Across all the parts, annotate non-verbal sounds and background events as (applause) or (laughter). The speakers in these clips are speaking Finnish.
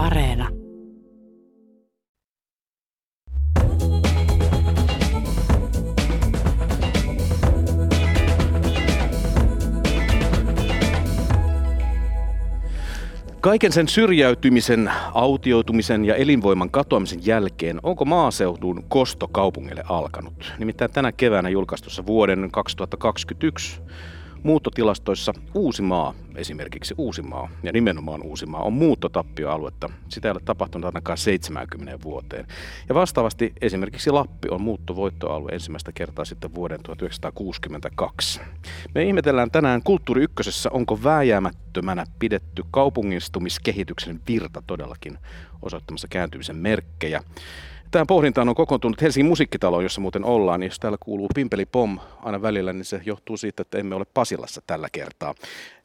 Areena. Kaiken sen syrjäytymisen, autioitumisen ja elinvoiman katoamisen jälkeen, onko maaseudun kosto kaupungille alkanut? Nimittäin tänä keväänä julkaistussa vuoden 2021 Muuttotilastoissa Uusimaa, esimerkiksi Uusimaa ja nimenomaan Uusimaa, on muuttotappioaluetta. Sitä ei ole tapahtunut ainakaan 70 vuoteen. Ja vastaavasti esimerkiksi Lappi on muuttovoittoalue ensimmäistä kertaa sitten vuoden 1962. Me ihmetellään tänään Kulttuuri Ykkösessä, onko vääjäämättömänä pidetty kaupungistumiskehityksen virta todellakin osoittamassa kääntymisen merkkejä. Tähän pohdintaan on kokoontunut Helsingin musiikkitalo, jossa muuten ollaan. Jos täällä kuuluu pimpeli pom aina välillä, niin se johtuu siitä, että emme ole Pasilassa tällä kertaa.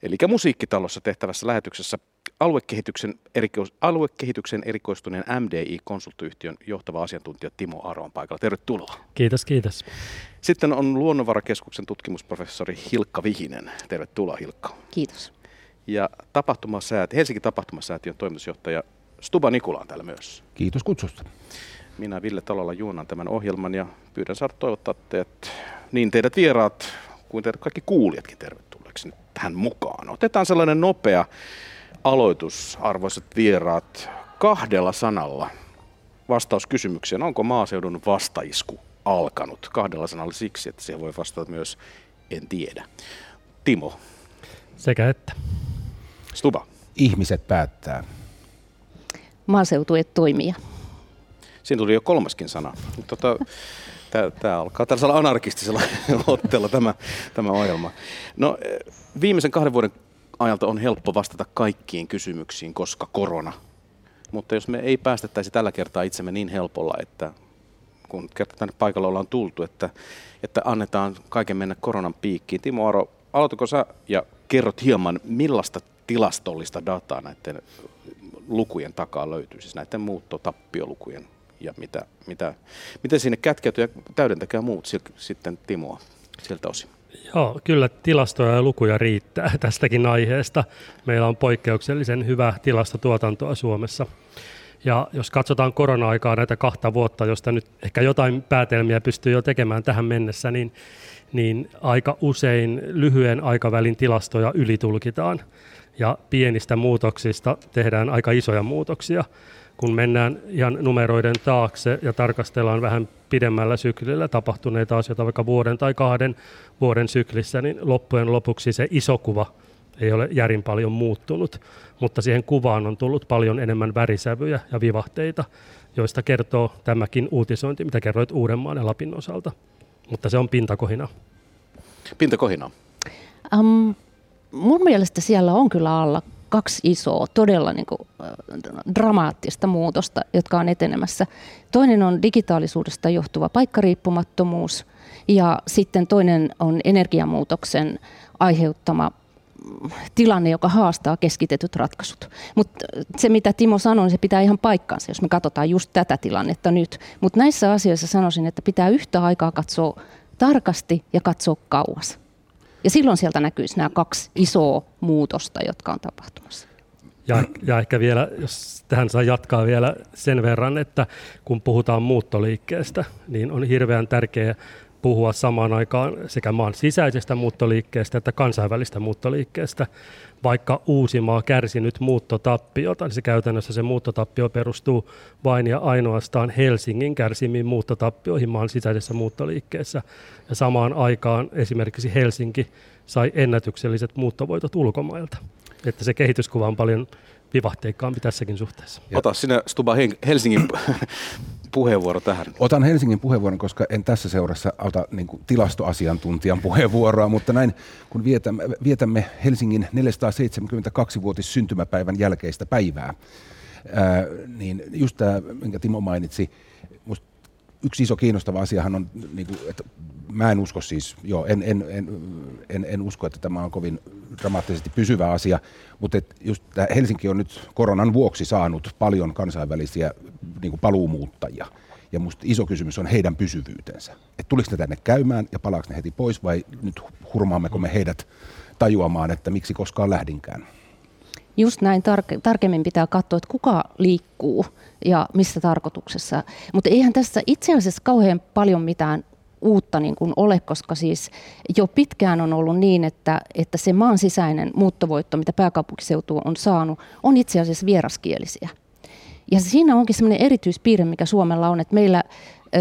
Eli musiikkitalossa tehtävässä lähetyksessä aluekehityksen, erikois, aluekehityksen erikoistuneen MDI-konsulttiyhtiön johtava asiantuntija Timo Aro on paikalla. Tervetuloa. Kiitos, kiitos. Sitten on Luonnonvarakeskuksen tutkimusprofessori Hilkka Vihinen. Tervetuloa Hilkka. Kiitos. Ja tapahtumasäätiö, Helsingin tapahtumasäätiön toimitusjohtaja Stuba Nikula on täällä myös. Kiitos kutsusta. Minä Ville Talolla juonan tämän ohjelman ja pyydän saada toivottaa teidät, niin teidät vieraat kuin teidät kaikki kuulijatkin tervetulleeksi nyt tähän mukaan. Otetaan sellainen nopea aloitus, arvoisat vieraat, kahdella sanalla vastaus kysymykseen, onko maaseudun vastaisku alkanut? Kahdella sanalla siksi, että siihen voi vastata myös en tiedä. Timo. Sekä että. Stuba. Ihmiset päättää. Maaseutu et toimia. Siinä tuli jo kolmaskin sana. Tota, Tämä alkaa tällaisella anarkistisella (laughs) otteella tämä, tämä ohjelma. No, viimeisen kahden vuoden ajalta on helppo vastata kaikkiin kysymyksiin, koska korona. Mutta jos me ei päästettäisi tällä kertaa itsemme niin helpolla, että kun kerta tänne paikalla ollaan tultu, että, että annetaan kaiken mennä koronan piikkiin. Timo Aro, aloitako sä ja kerrot hieman, millaista tilastollista dataa näiden lukujen takaa löytyy, siis näiden muuttotappiolukujen ja mitä, mitä, miten sinne kätkeytyy ja täydentäkää muut sitten Timoa siltä osin. Joo, kyllä tilastoja ja lukuja riittää (laughs) tästäkin aiheesta. Meillä on poikkeuksellisen hyvä tilastotuotantoa Suomessa. Ja jos katsotaan korona-aikaa näitä kahta vuotta, josta nyt ehkä jotain päätelmiä pystyy jo tekemään tähän mennessä, niin, niin aika usein lyhyen aikavälin tilastoja ylitulkitaan ja pienistä muutoksista tehdään aika isoja muutoksia kun mennään ihan numeroiden taakse ja tarkastellaan vähän pidemmällä syklillä tapahtuneita asioita, vaikka vuoden tai kahden vuoden syklissä, niin loppujen lopuksi se iso kuva ei ole järin paljon muuttunut, mutta siihen kuvaan on tullut paljon enemmän värisävyjä ja vivahteita, joista kertoo tämäkin uutisointi, mitä kerroit Uudenmaan ja Lapin osalta. Mutta se on pintakohina. Pintakohina. Um, mun mielestä siellä on kyllä alla kaksi isoa, todella niin kuin, dramaattista muutosta, jotka on etenemässä. Toinen on digitaalisuudesta johtuva paikkariippumattomuus ja sitten toinen on energiamuutoksen aiheuttama mm, tilanne, joka haastaa keskitetyt ratkaisut. Mutta se, mitä Timo sanoi, se pitää ihan paikkaansa, jos me katsotaan just tätä tilannetta nyt. Mutta näissä asioissa sanoisin, että pitää yhtä aikaa katsoa tarkasti ja katsoa kauas. Ja silloin sieltä näkyisi nämä kaksi isoa muutosta, jotka on tapahtumassa. Ja, ja ehkä vielä, jos tähän saa jatkaa vielä sen verran, että kun puhutaan muuttoliikkeestä, niin on hirveän tärkeää puhua samaan aikaan sekä maan sisäisestä muuttoliikkeestä että kansainvälistä muuttoliikkeestä. Vaikka Uusimaa kärsi nyt muuttotappiota, niin se käytännössä se muuttotappio perustuu vain ja ainoastaan Helsingin kärsimiin muuttotappioihin maan sisäisessä muuttoliikkeessä. Ja samaan aikaan esimerkiksi Helsinki sai ennätykselliset muuttovoitot ulkomailta. Että se kehityskuva on paljon vivahteikkaampi tässäkin suhteessa. Ota sinä Stuba Helsingin puheenvuoro tähän. Otan Helsingin puheenvuoron, koska en tässä seurassa ota niin kuin, tilastoasiantuntijan puheenvuoroa, mutta näin kun vietämme, vietämme Helsingin 472-vuotis syntymäpäivän jälkeistä päivää, ää, niin just tämä, minkä Timo mainitsi, yksi iso kiinnostava asiahan on, niin kuin, että mä en usko siis, joo, en, en, en, en, en usko, että tämä on kovin dramaattisesti pysyvä asia, mutta et just Helsinki on nyt koronan vuoksi saanut paljon kansainvälisiä niin kuin paluumuuttajia. Ja musta iso kysymys on heidän pysyvyytensä. Että tuliko ne tänne käymään ja palaako ne heti pois vai nyt hurmaammeko me heidät tajuamaan, että miksi koskaan lähdinkään? Just näin tar- tarkemmin pitää katsoa, että kuka liikkuu ja missä tarkoituksessa. Mutta eihän tässä itse asiassa kauhean paljon mitään uutta niin kuin ole, koska siis jo pitkään on ollut niin, että, että se maan sisäinen muuttovoitto, mitä pääkaupunkiseutu on saanut, on itse asiassa vieraskielisiä. Ja siinä onkin sellainen erityispiirre, mikä Suomella on, että meillä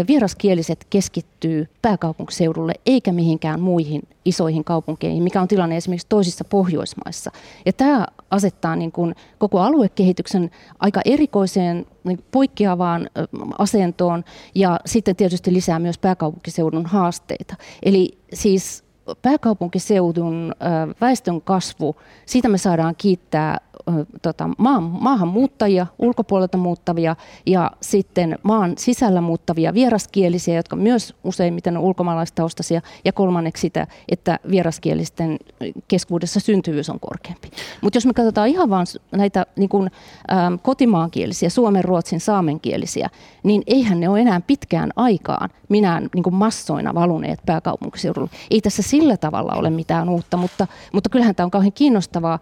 vieraskieliset keskittyy pääkaupunkiseudulle eikä mihinkään muihin isoihin kaupunkeihin, mikä on tilanne esimerkiksi toisissa Pohjoismaissa. Ja tämä asettaa niin kuin koko aluekehityksen aika erikoiseen niin poikkeavaan asentoon ja sitten tietysti lisää myös pääkaupunkiseudun haasteita. Eli siis pääkaupunkiseudun väestön kasvu, siitä me saadaan kiittää tota, maan, maahanmuuttajia, ulkopuolelta muuttavia ja sitten maan sisällä muuttavia vieraskielisiä, jotka myös useimmiten on ulkomaalaistaustaisia, ja kolmanneksi sitä, että vieraskielisten keskuudessa syntyvyys on korkeampi. Mutta jos me katsotaan ihan vain näitä niin kun, äm, kotimaankielisiä, suomen, ruotsin, saamenkielisiä, niin eihän ne ole enää pitkään aikaan minään niin massoina valuneet pääkaupunkiseudulle. Ei tässä sillä tavalla ole mitään uutta, mutta, mutta kyllähän tämä on kauhean kiinnostavaa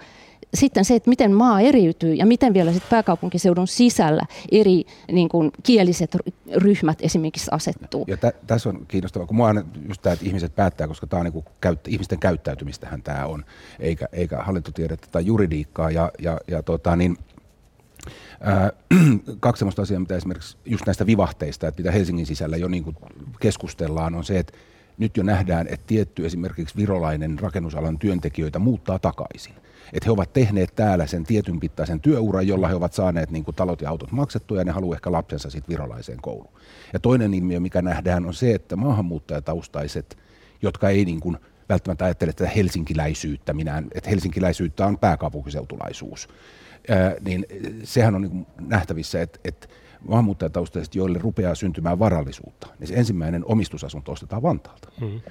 sitten se, että miten maa eriytyy ja miten vielä sit pääkaupunkiseudun sisällä eri niin kuin, kieliset ryhmät esimerkiksi asettuu. Ja tä, tässä on kiinnostavaa, kun on just tämä, että ihmiset päättää, koska tämä on niin kuin ihmisten käyttäytymistähän tämä on, eikä, eikä hallintotiedettä tai juridiikkaa. Ja, ja, ja tota, niin, (clears throat) kaksi sellaista asiaa, mitä esimerkiksi just näistä vivahteista, että mitä Helsingin sisällä jo niin kuin keskustellaan, on se, että nyt jo nähdään, että tietty esimerkiksi virolainen rakennusalan työntekijöitä muuttaa takaisin että he ovat tehneet täällä sen tietyn pittaisen työuran, jolla he ovat saaneet niin kuin talot ja autot maksettua ja ne haluaa ehkä lapsensa sitten virolaiseen kouluun. Ja toinen ilmiö, mikä nähdään, on se, että maahanmuuttajataustaiset, jotka ei niin kuin välttämättä ajattele tätä helsinkiläisyyttä minä, että helsinkiläisyyttä on pääkaupunkiseutulaisuus, ää, niin sehän on niin nähtävissä, että, että maahanmuuttajataustaiset, joille rupeaa syntymään varallisuutta, niin se ensimmäinen omistusasunto ostetaan Vantaalta. Mm-hmm.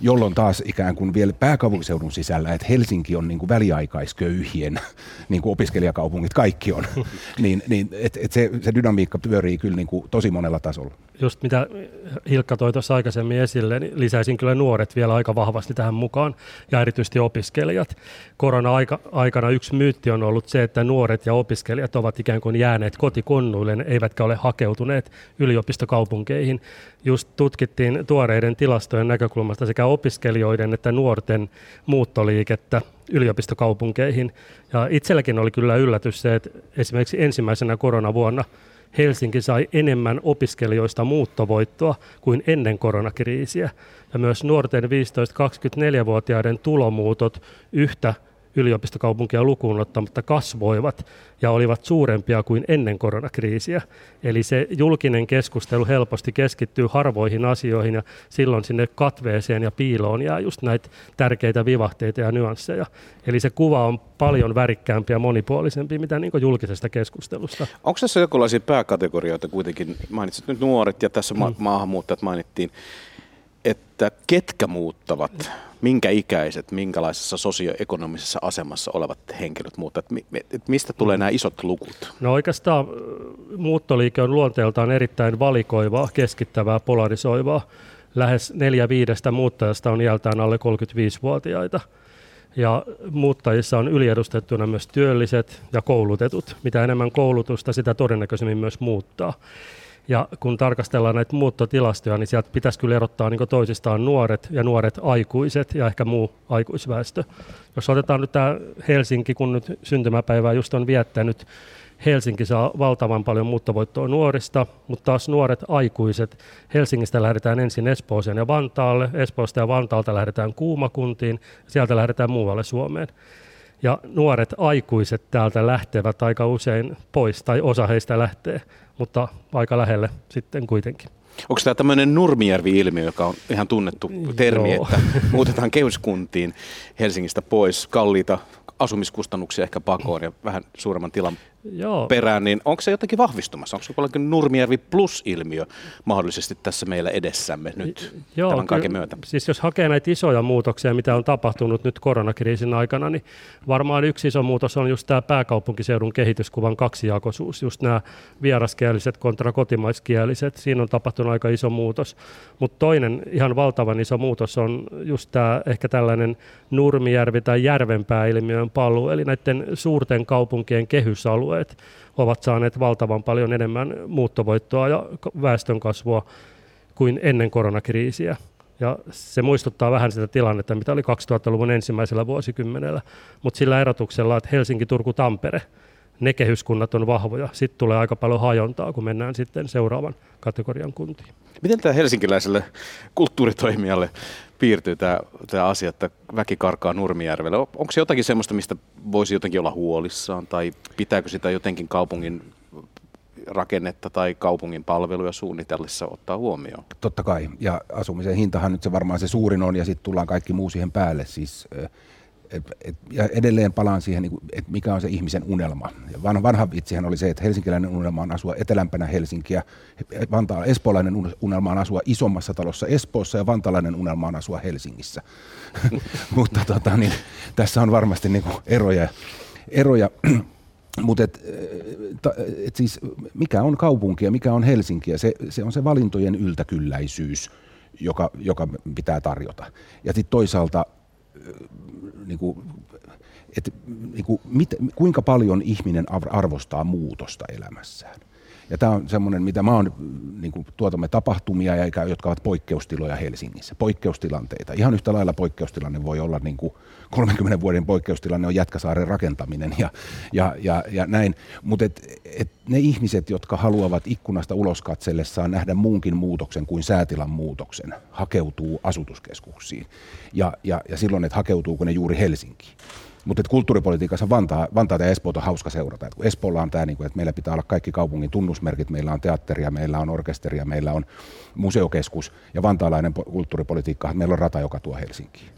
Jolloin taas ikään kuin vielä pääkaupunkiseudun sisällä, että Helsinki on niin kuin väliaikaisköyhien, (laughs) niin kuin opiskelijakaupungit kaikki on, (laughs) niin, niin et, et se, se dynamiikka pyörii kyllä niin kuin tosi monella tasolla just mitä Hilkka toi tuossa aikaisemmin esille, niin lisäisin kyllä nuoret vielä aika vahvasti tähän mukaan ja erityisesti opiskelijat. Korona-aikana yksi myytti on ollut se, että nuoret ja opiskelijat ovat ikään kuin jääneet kotikonnuille, eivätkä ole hakeutuneet yliopistokaupunkeihin. Just tutkittiin tuoreiden tilastojen näkökulmasta sekä opiskelijoiden että nuorten muuttoliikettä yliopistokaupunkeihin. Ja itselläkin oli kyllä yllätys se, että esimerkiksi ensimmäisenä koronavuonna – Helsinki sai enemmän opiskelijoista muuttovoittoa kuin ennen koronakriisiä. Ja myös nuorten 15-24-vuotiaiden tulomuutot yhtä yliopistokaupunkia lukuun ottamatta kasvoivat ja olivat suurempia kuin ennen koronakriisiä. Eli se julkinen keskustelu helposti keskittyy harvoihin asioihin ja silloin sinne katveeseen ja piiloon jää just näitä tärkeitä vivahteita ja nyansseja. Eli se kuva on paljon värikkäämpi ja monipuolisempi mitä niin julkisesta keskustelusta. Onko tässä jonkinlaisia pääkategorioita kuitenkin? Mainitsit nyt nuoret ja tässä ma- mm. maahanmuuttajat mainittiin että ketkä muuttavat, minkä ikäiset, minkälaisessa sosioekonomisessa asemassa olevat henkilöt muuttavat, mistä tulee nämä isot lukut? No oikeastaan muuttoliike on luonteeltaan erittäin valikoivaa, keskittävää, polarisoivaa. Lähes neljä viidestä muuttajasta on iältään alle 35-vuotiaita. Ja muuttajissa on yliedustettuna myös työlliset ja koulutetut. Mitä enemmän koulutusta, sitä todennäköisemmin myös muuttaa. Ja kun tarkastellaan näitä muuttotilastoja, niin sieltä pitäisi kyllä erottaa niin toisistaan nuoret ja nuoret aikuiset ja ehkä muu aikuisväestö. Jos otetaan nyt tämä Helsinki, kun nyt syntymäpäivää just on viettänyt, Helsinki saa valtavan paljon muuttovoittoa nuorista, mutta taas nuoret aikuiset, Helsingistä lähdetään ensin Espooseen ja Vantaalle, Espoosta ja Vantaalta lähdetään Kuumakuntiin, sieltä lähdetään muualle Suomeen. Ja nuoret aikuiset täältä lähtevät aika usein pois, tai osa heistä lähtee mutta aika lähelle sitten kuitenkin. Onko tämä tämmöinen Nurmijärvi-ilmiö, joka on ihan tunnettu termi, Joo. että muutetaan kehyskuntiin Helsingistä pois, kalliita asumiskustannuksia ehkä pakoon ja vähän suuremman tilan Joo. perään, niin onko se jotenkin vahvistumassa? Onko se jollakin Nurmijärvi plus-ilmiö mahdollisesti tässä meillä edessämme nyt Joo, tämän kaiken myötä? Siis jos hakee näitä isoja muutoksia, mitä on tapahtunut nyt koronakriisin aikana, niin varmaan yksi iso muutos on just tämä pääkaupunkiseudun kehityskuvan kaksijakoisuus, just nämä vieraskieliset kontra kotimaiskieliset. Siinä on tapahtunut aika iso muutos. Mutta toinen ihan valtavan iso muutos on just tämä ehkä tällainen Nurmijärvi tai Järvenpää ilmiön paluu, eli näiden suurten kaupunkien kehysalueet ovat saaneet valtavan paljon enemmän muuttovoittoa ja väestönkasvua kuin ennen koronakriisiä. Ja se muistuttaa vähän sitä tilannetta, mitä oli 2000-luvun ensimmäisellä vuosikymmenellä, mutta sillä erotuksella, että Helsinki, Turku, Tampere, ne kehyskunnat on vahvoja. Sitten tulee aika paljon hajontaa, kun mennään sitten seuraavan kategorian kuntiin. Miten tämä helsinkiläiselle kulttuuritoimijalle piirtyy tämä, tämä asia, että väki karkaa Nurmijärvelle? Onko se jotakin sellaista, mistä voisi jotenkin olla huolissaan, tai pitääkö sitä jotenkin kaupungin rakennetta tai kaupungin palveluja suunnitellessa ottaa huomioon? Totta kai, ja asumisen hintahan nyt se varmaan se suurin on, ja sitten tullaan kaikki muu siihen päälle. Siis, et, ja edelleen palaan siihen, niin että mikä on se ihmisen unelma. Ja vanha, vanha vitsihän oli se, että helsinkiläinen unelma on asua etelämpänä Helsinkiä, Vantaa, espoolainen unelma on asua isommassa talossa Espoossa ja vantaalainen unelma on asua Helsingissä. (laughs) Mutta tota, niin, tässä on varmasti niin eroja. eroja. (clears throat) Mutta et, et siis mikä on kaupunki ja mikä on Helsinki, ja se, se on se valintojen yltäkylläisyys, joka, joka pitää tarjota. Ja sitten toisaalta niin kuin, että, niin kuin, mit, kuinka paljon ihminen arvostaa muutosta elämässään. Ja tämä on semmoinen, mitä mä oon, niin kuin, tuotamme tapahtumia, ja, jotka ovat poikkeustiloja Helsingissä, poikkeustilanteita. Ihan yhtä lailla poikkeustilanne voi olla niin kuin 30 vuoden poikkeustilanne on Jätkäsaaren rakentaminen ja, ja, ja, ja näin. Mutta et, et ne ihmiset, jotka haluavat ikkunasta ulos katsellessaan nähdä muunkin muutoksen kuin säätilan muutoksen, hakeutuu asutuskeskuksiin. Ja, ja, ja silloin, että hakeutuuko ne juuri Helsinkiin. Mutta kulttuuripolitiikassa Vantaa, Vantaata ja Espoota on hauska seurata. Et kun Espoolla on tämä, niin että meillä pitää olla kaikki kaupungin tunnusmerkit, meillä on teatteria, meillä on orkesteria, meillä on museokeskus ja vantaalainen kulttuuripolitiikka, meillä on rata, joka tuo Helsinkiin.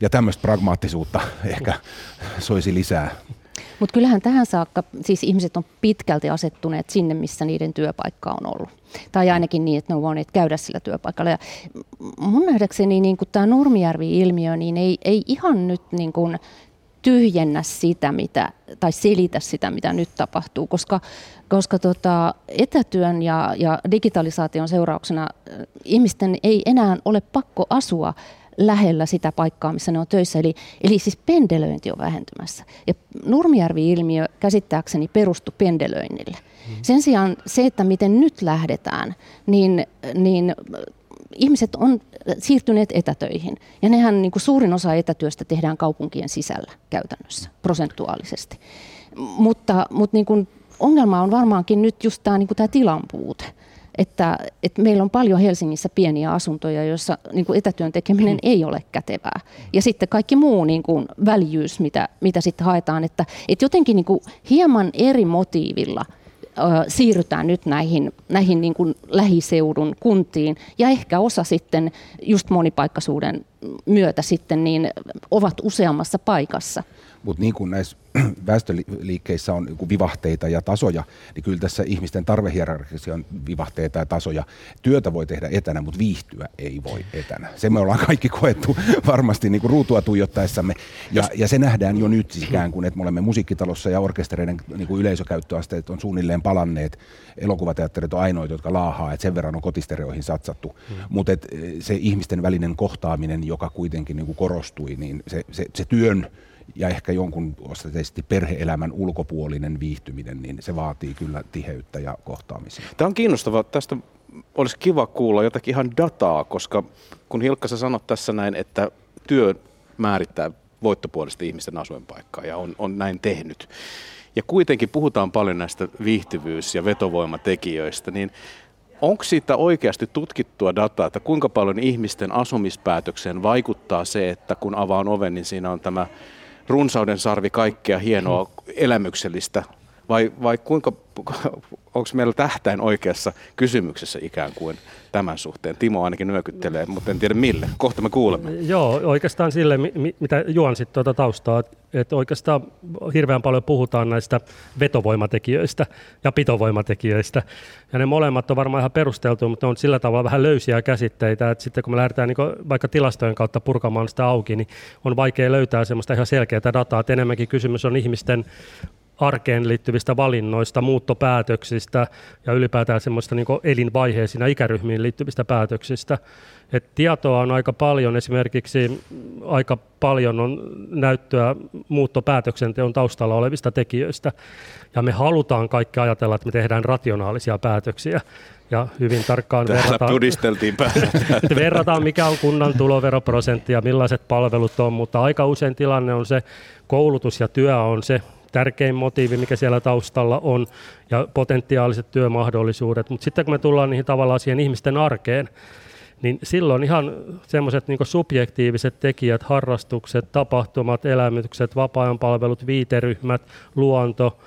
Ja tämmöistä pragmaattisuutta (laughs) ehkä soisi lisää. Mutta kyllähän tähän saakka siis ihmiset on pitkälti asettuneet sinne, missä niiden työpaikka on ollut. Tai ainakin niin, että ne on voineet käydä sillä työpaikalla. Ja mun nähdäkseni niin tämä Nurmijärvi-ilmiö niin ei, ei ihan nyt niin kuin tyhjennä sitä, mitä, tai selitä sitä, mitä nyt tapahtuu, koska, koska tota, etätyön ja, ja digitalisaation seurauksena ihmisten ei enää ole pakko asua lähellä sitä paikkaa, missä ne on töissä. Eli, eli siis pendelöinti on vähentymässä. Ja Nurmijärvi-ilmiö käsittääkseni perustui pendelöinnille. Mm. Sen sijaan se, että miten nyt lähdetään, niin, niin ihmiset on siirtyneet etätöihin. Ja nehän niin kuin suurin osa etätyöstä tehdään kaupunkien sisällä käytännössä, prosentuaalisesti. Mutta, mutta niin kuin ongelma on varmaankin nyt just tämä, niin kuin tämä tilan puute että, että meillä on paljon Helsingissä pieniä asuntoja, joissa niin kuin etätyön tekeminen mm. ei ole kätevää. Ja sitten kaikki muu niin kuin väljyys, mitä, mitä sitten haetaan, että, että jotenkin niin kuin hieman eri motiivilla siirrytään nyt näihin, näihin niin kuin lähiseudun kuntiin. Ja ehkä osa sitten just monipaikkaisuuden myötä sitten niin ovat useammassa paikassa. Mutta niin kuin näissä (clears throat) väestöliikkeissä on vivahteita ja tasoja, niin kyllä tässä ihmisten tarvehierarkissa on vivahteita ja tasoja. Työtä voi tehdä etänä, mutta viihtyä ei voi etänä. Se me ollaan kaikki koettu (laughs) varmasti niin kuin ruutua tuijottaessamme. Ja, ja se nähdään jo nyt ikään kuin, että me olemme musiikkitalossa ja orkestereiden niin kuin yleisökäyttöasteet on suunnilleen palanneet. Elokuvateatterit on ainoita, jotka laahaa, että sen verran on kotistereoihin satsattu. Hmm. Mutta se ihmisten välinen kohtaaminen, joka kuitenkin niin kuin korostui, niin se, se, se työn ja ehkä jonkun osaisesti perheelämän ulkopuolinen viihtyminen, niin se vaatii kyllä tiheyttä ja kohtaamisia. Tämä on kiinnostavaa. Tästä olisi kiva kuulla jotakin ihan dataa, koska kun Hilkka sä sanot tässä näin, että työ määrittää voittopuolisesti ihmisten asuinpaikkaa ja on, on näin tehnyt. Ja kuitenkin puhutaan paljon näistä viihtyvyys- ja vetovoimatekijöistä, niin onko siitä oikeasti tutkittua dataa, että kuinka paljon ihmisten asumispäätökseen vaikuttaa se, että kun avaan oven, niin siinä on tämä runsauden sarvi kaikkea hienoa elämyksellistä vai, vai kuinka, (laughs) onko meillä tähtäin oikeassa kysymyksessä ikään kuin tämän suhteen? Timo ainakin nyökyttelee, mutta en tiedä mille. Kohta me kuulemme. Joo, oikeastaan sille, mitä juonsit tuota taustaa, että oikeastaan hirveän paljon puhutaan näistä vetovoimatekijöistä ja pitovoimatekijöistä. Ja ne molemmat on varmaan ihan perusteltu, mutta ne on sillä tavalla vähän löysiä käsitteitä, että sitten kun me lähdetään niin vaikka tilastojen kautta purkamaan sitä auki, niin on vaikea löytää semmoista ihan selkeää dataa, että enemmänkin kysymys on ihmisten arkeen liittyvistä valinnoista, muuttopäätöksistä ja ylipäätään semmoista niin elinvaiheisiin ja ikäryhmiin liittyvistä päätöksistä. Et tietoa on aika paljon, esimerkiksi aika paljon on näyttöä muuttopäätöksenteon taustalla olevista tekijöistä, ja me halutaan kaikki ajatella, että me tehdään rationaalisia päätöksiä, ja hyvin tarkkaan Täällä verrataan, pudisteltiin (laughs) verrataan, mikä on kunnan tuloveroprosentti ja millaiset palvelut on, mutta aika usein tilanne on se, koulutus ja työ on se tärkein motiivi, mikä siellä taustalla on, ja potentiaaliset työmahdollisuudet. Mutta sitten kun me tullaan niihin tavallaan siihen ihmisten arkeen, niin silloin ihan semmoiset niin subjektiiviset tekijät, harrastukset, tapahtumat, elämykset, vapaa-ajan palvelut, viiteryhmät, luonto,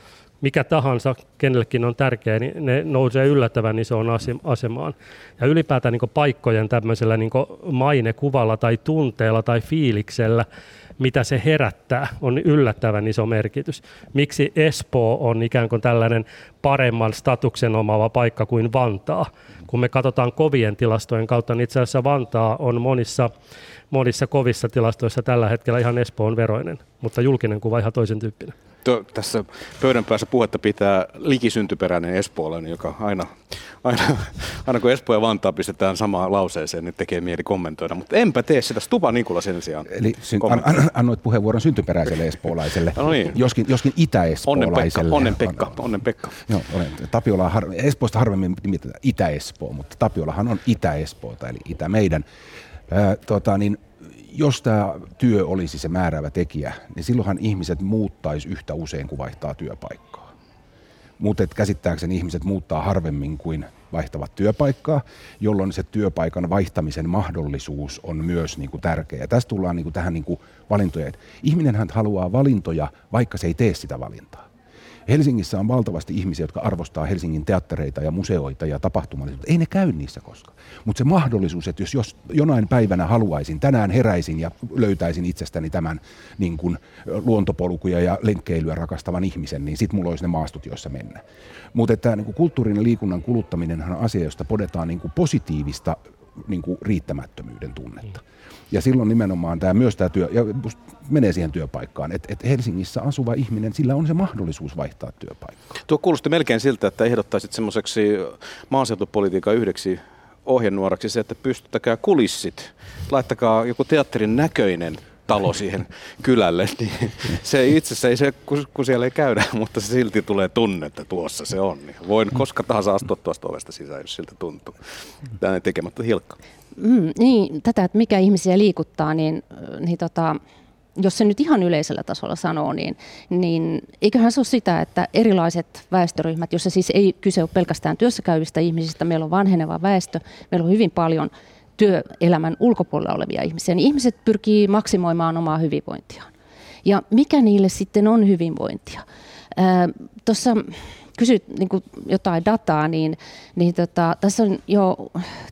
mikä tahansa kenellekin on tärkeä, niin ne nousee yllättävän isoon asemaan. Ja ylipäätään niin paikkojen tämmöisellä niin mainekuvalla tai tunteella tai fiiliksellä, mitä se herättää, on yllättävän iso merkitys. Miksi Espoo on ikään kuin tällainen paremman statuksen omaava paikka kuin Vantaa? Kun me katsotaan kovien tilastojen kautta, niin itse asiassa Vantaa on monissa, monissa kovissa tilastoissa tällä hetkellä ihan Espoon veroinen, mutta julkinen kuva ihan toisen tyyppinen tässä pöydän päässä puhetta pitää likisyntyperäinen espoolainen, joka aina, aina, aina kun Espoo ja Vantaa pistetään samaan lauseeseen, niin tekee mieli kommentoida. Mutta enpä tee sitä. Stupa Nikula sen sijaan. Eli syn, an, an, annoit puheenvuoron syntyperäiselle espoolaiselle, no niin. joskin, joskin itä-espoolaiselle. Onnen Pekka. Onnen Pekka. Joo, olen, Tapiola har, Espoosta harvemmin nimitetään Itä-Espoo, mutta Tapiolahan on Itä-Espoota, eli Itä meidän. Äh, tota, niin, jos tämä työ olisi se määräävä tekijä, niin silloinhan ihmiset muuttaisi yhtä usein kuin vaihtaa työpaikkaa. Mutta käsittääkseni ihmiset muuttaa harvemmin kuin vaihtavat työpaikkaa, jolloin se työpaikan vaihtamisen mahdollisuus on myös niin kuin tärkeä. Ja tästä tullaan niin kuin tähän niin kuin valintoja. Ihminenhän haluaa valintoja, vaikka se ei tee sitä valintaa. Helsingissä on valtavasti ihmisiä, jotka arvostaa Helsingin teattereita ja museoita ja tapahtumallisuutta. Ei ne käy niissä koskaan. Mutta se mahdollisuus, että jos, jos jonain päivänä haluaisin, tänään heräisin ja löytäisin itsestäni tämän niin kun, luontopolkuja ja lenkkeilyä rakastavan ihmisen, niin sitten mulla olisi ne maastut, joissa mennä. Mutta että niin kulttuurin ja liikunnan kuluttaminen on asia, josta podetaan niin positiivista niin riittämättömyyden tunnetta. Mm. Ja silloin nimenomaan tämä, myös tämä työ, ja menee siihen työpaikkaan, että et Helsingissä asuva ihminen, sillä on se mahdollisuus vaihtaa työpaikkaa. Tuo kuulosti melkein siltä, että ehdottaisit semmoiseksi maaseutupolitiikan yhdeksi ohjenuoraksi se, että pystyttäkää kulissit, laittakaa joku teatterin näköinen talo siihen kylälle, (laughs) niin se itse asiassa ei se, kun siellä ei käydä, (laughs) mutta se silti tulee tunne, että tuossa se on. Niin voin koska tahansa astua tuosta ovesta sisään, jos siltä tuntuu. Tämä ei tekemättä hilkka. Mm, niin, tätä, että mikä ihmisiä liikuttaa, niin, niin tota, jos se nyt ihan yleisellä tasolla sanoo, niin, niin eiköhän se ole sitä, että erilaiset väestöryhmät, jossa siis ei kyse ole pelkästään työssäkäyvistä ihmisistä, meillä on vanheneva väestö, meillä on hyvin paljon työelämän ulkopuolella olevia ihmisiä, niin ihmiset pyrkii maksimoimaan omaa hyvinvointiaan. Ja mikä niille sitten on hyvinvointia? Tuossa kysyt niin kuin jotain dataa, niin, niin tota, tässä on jo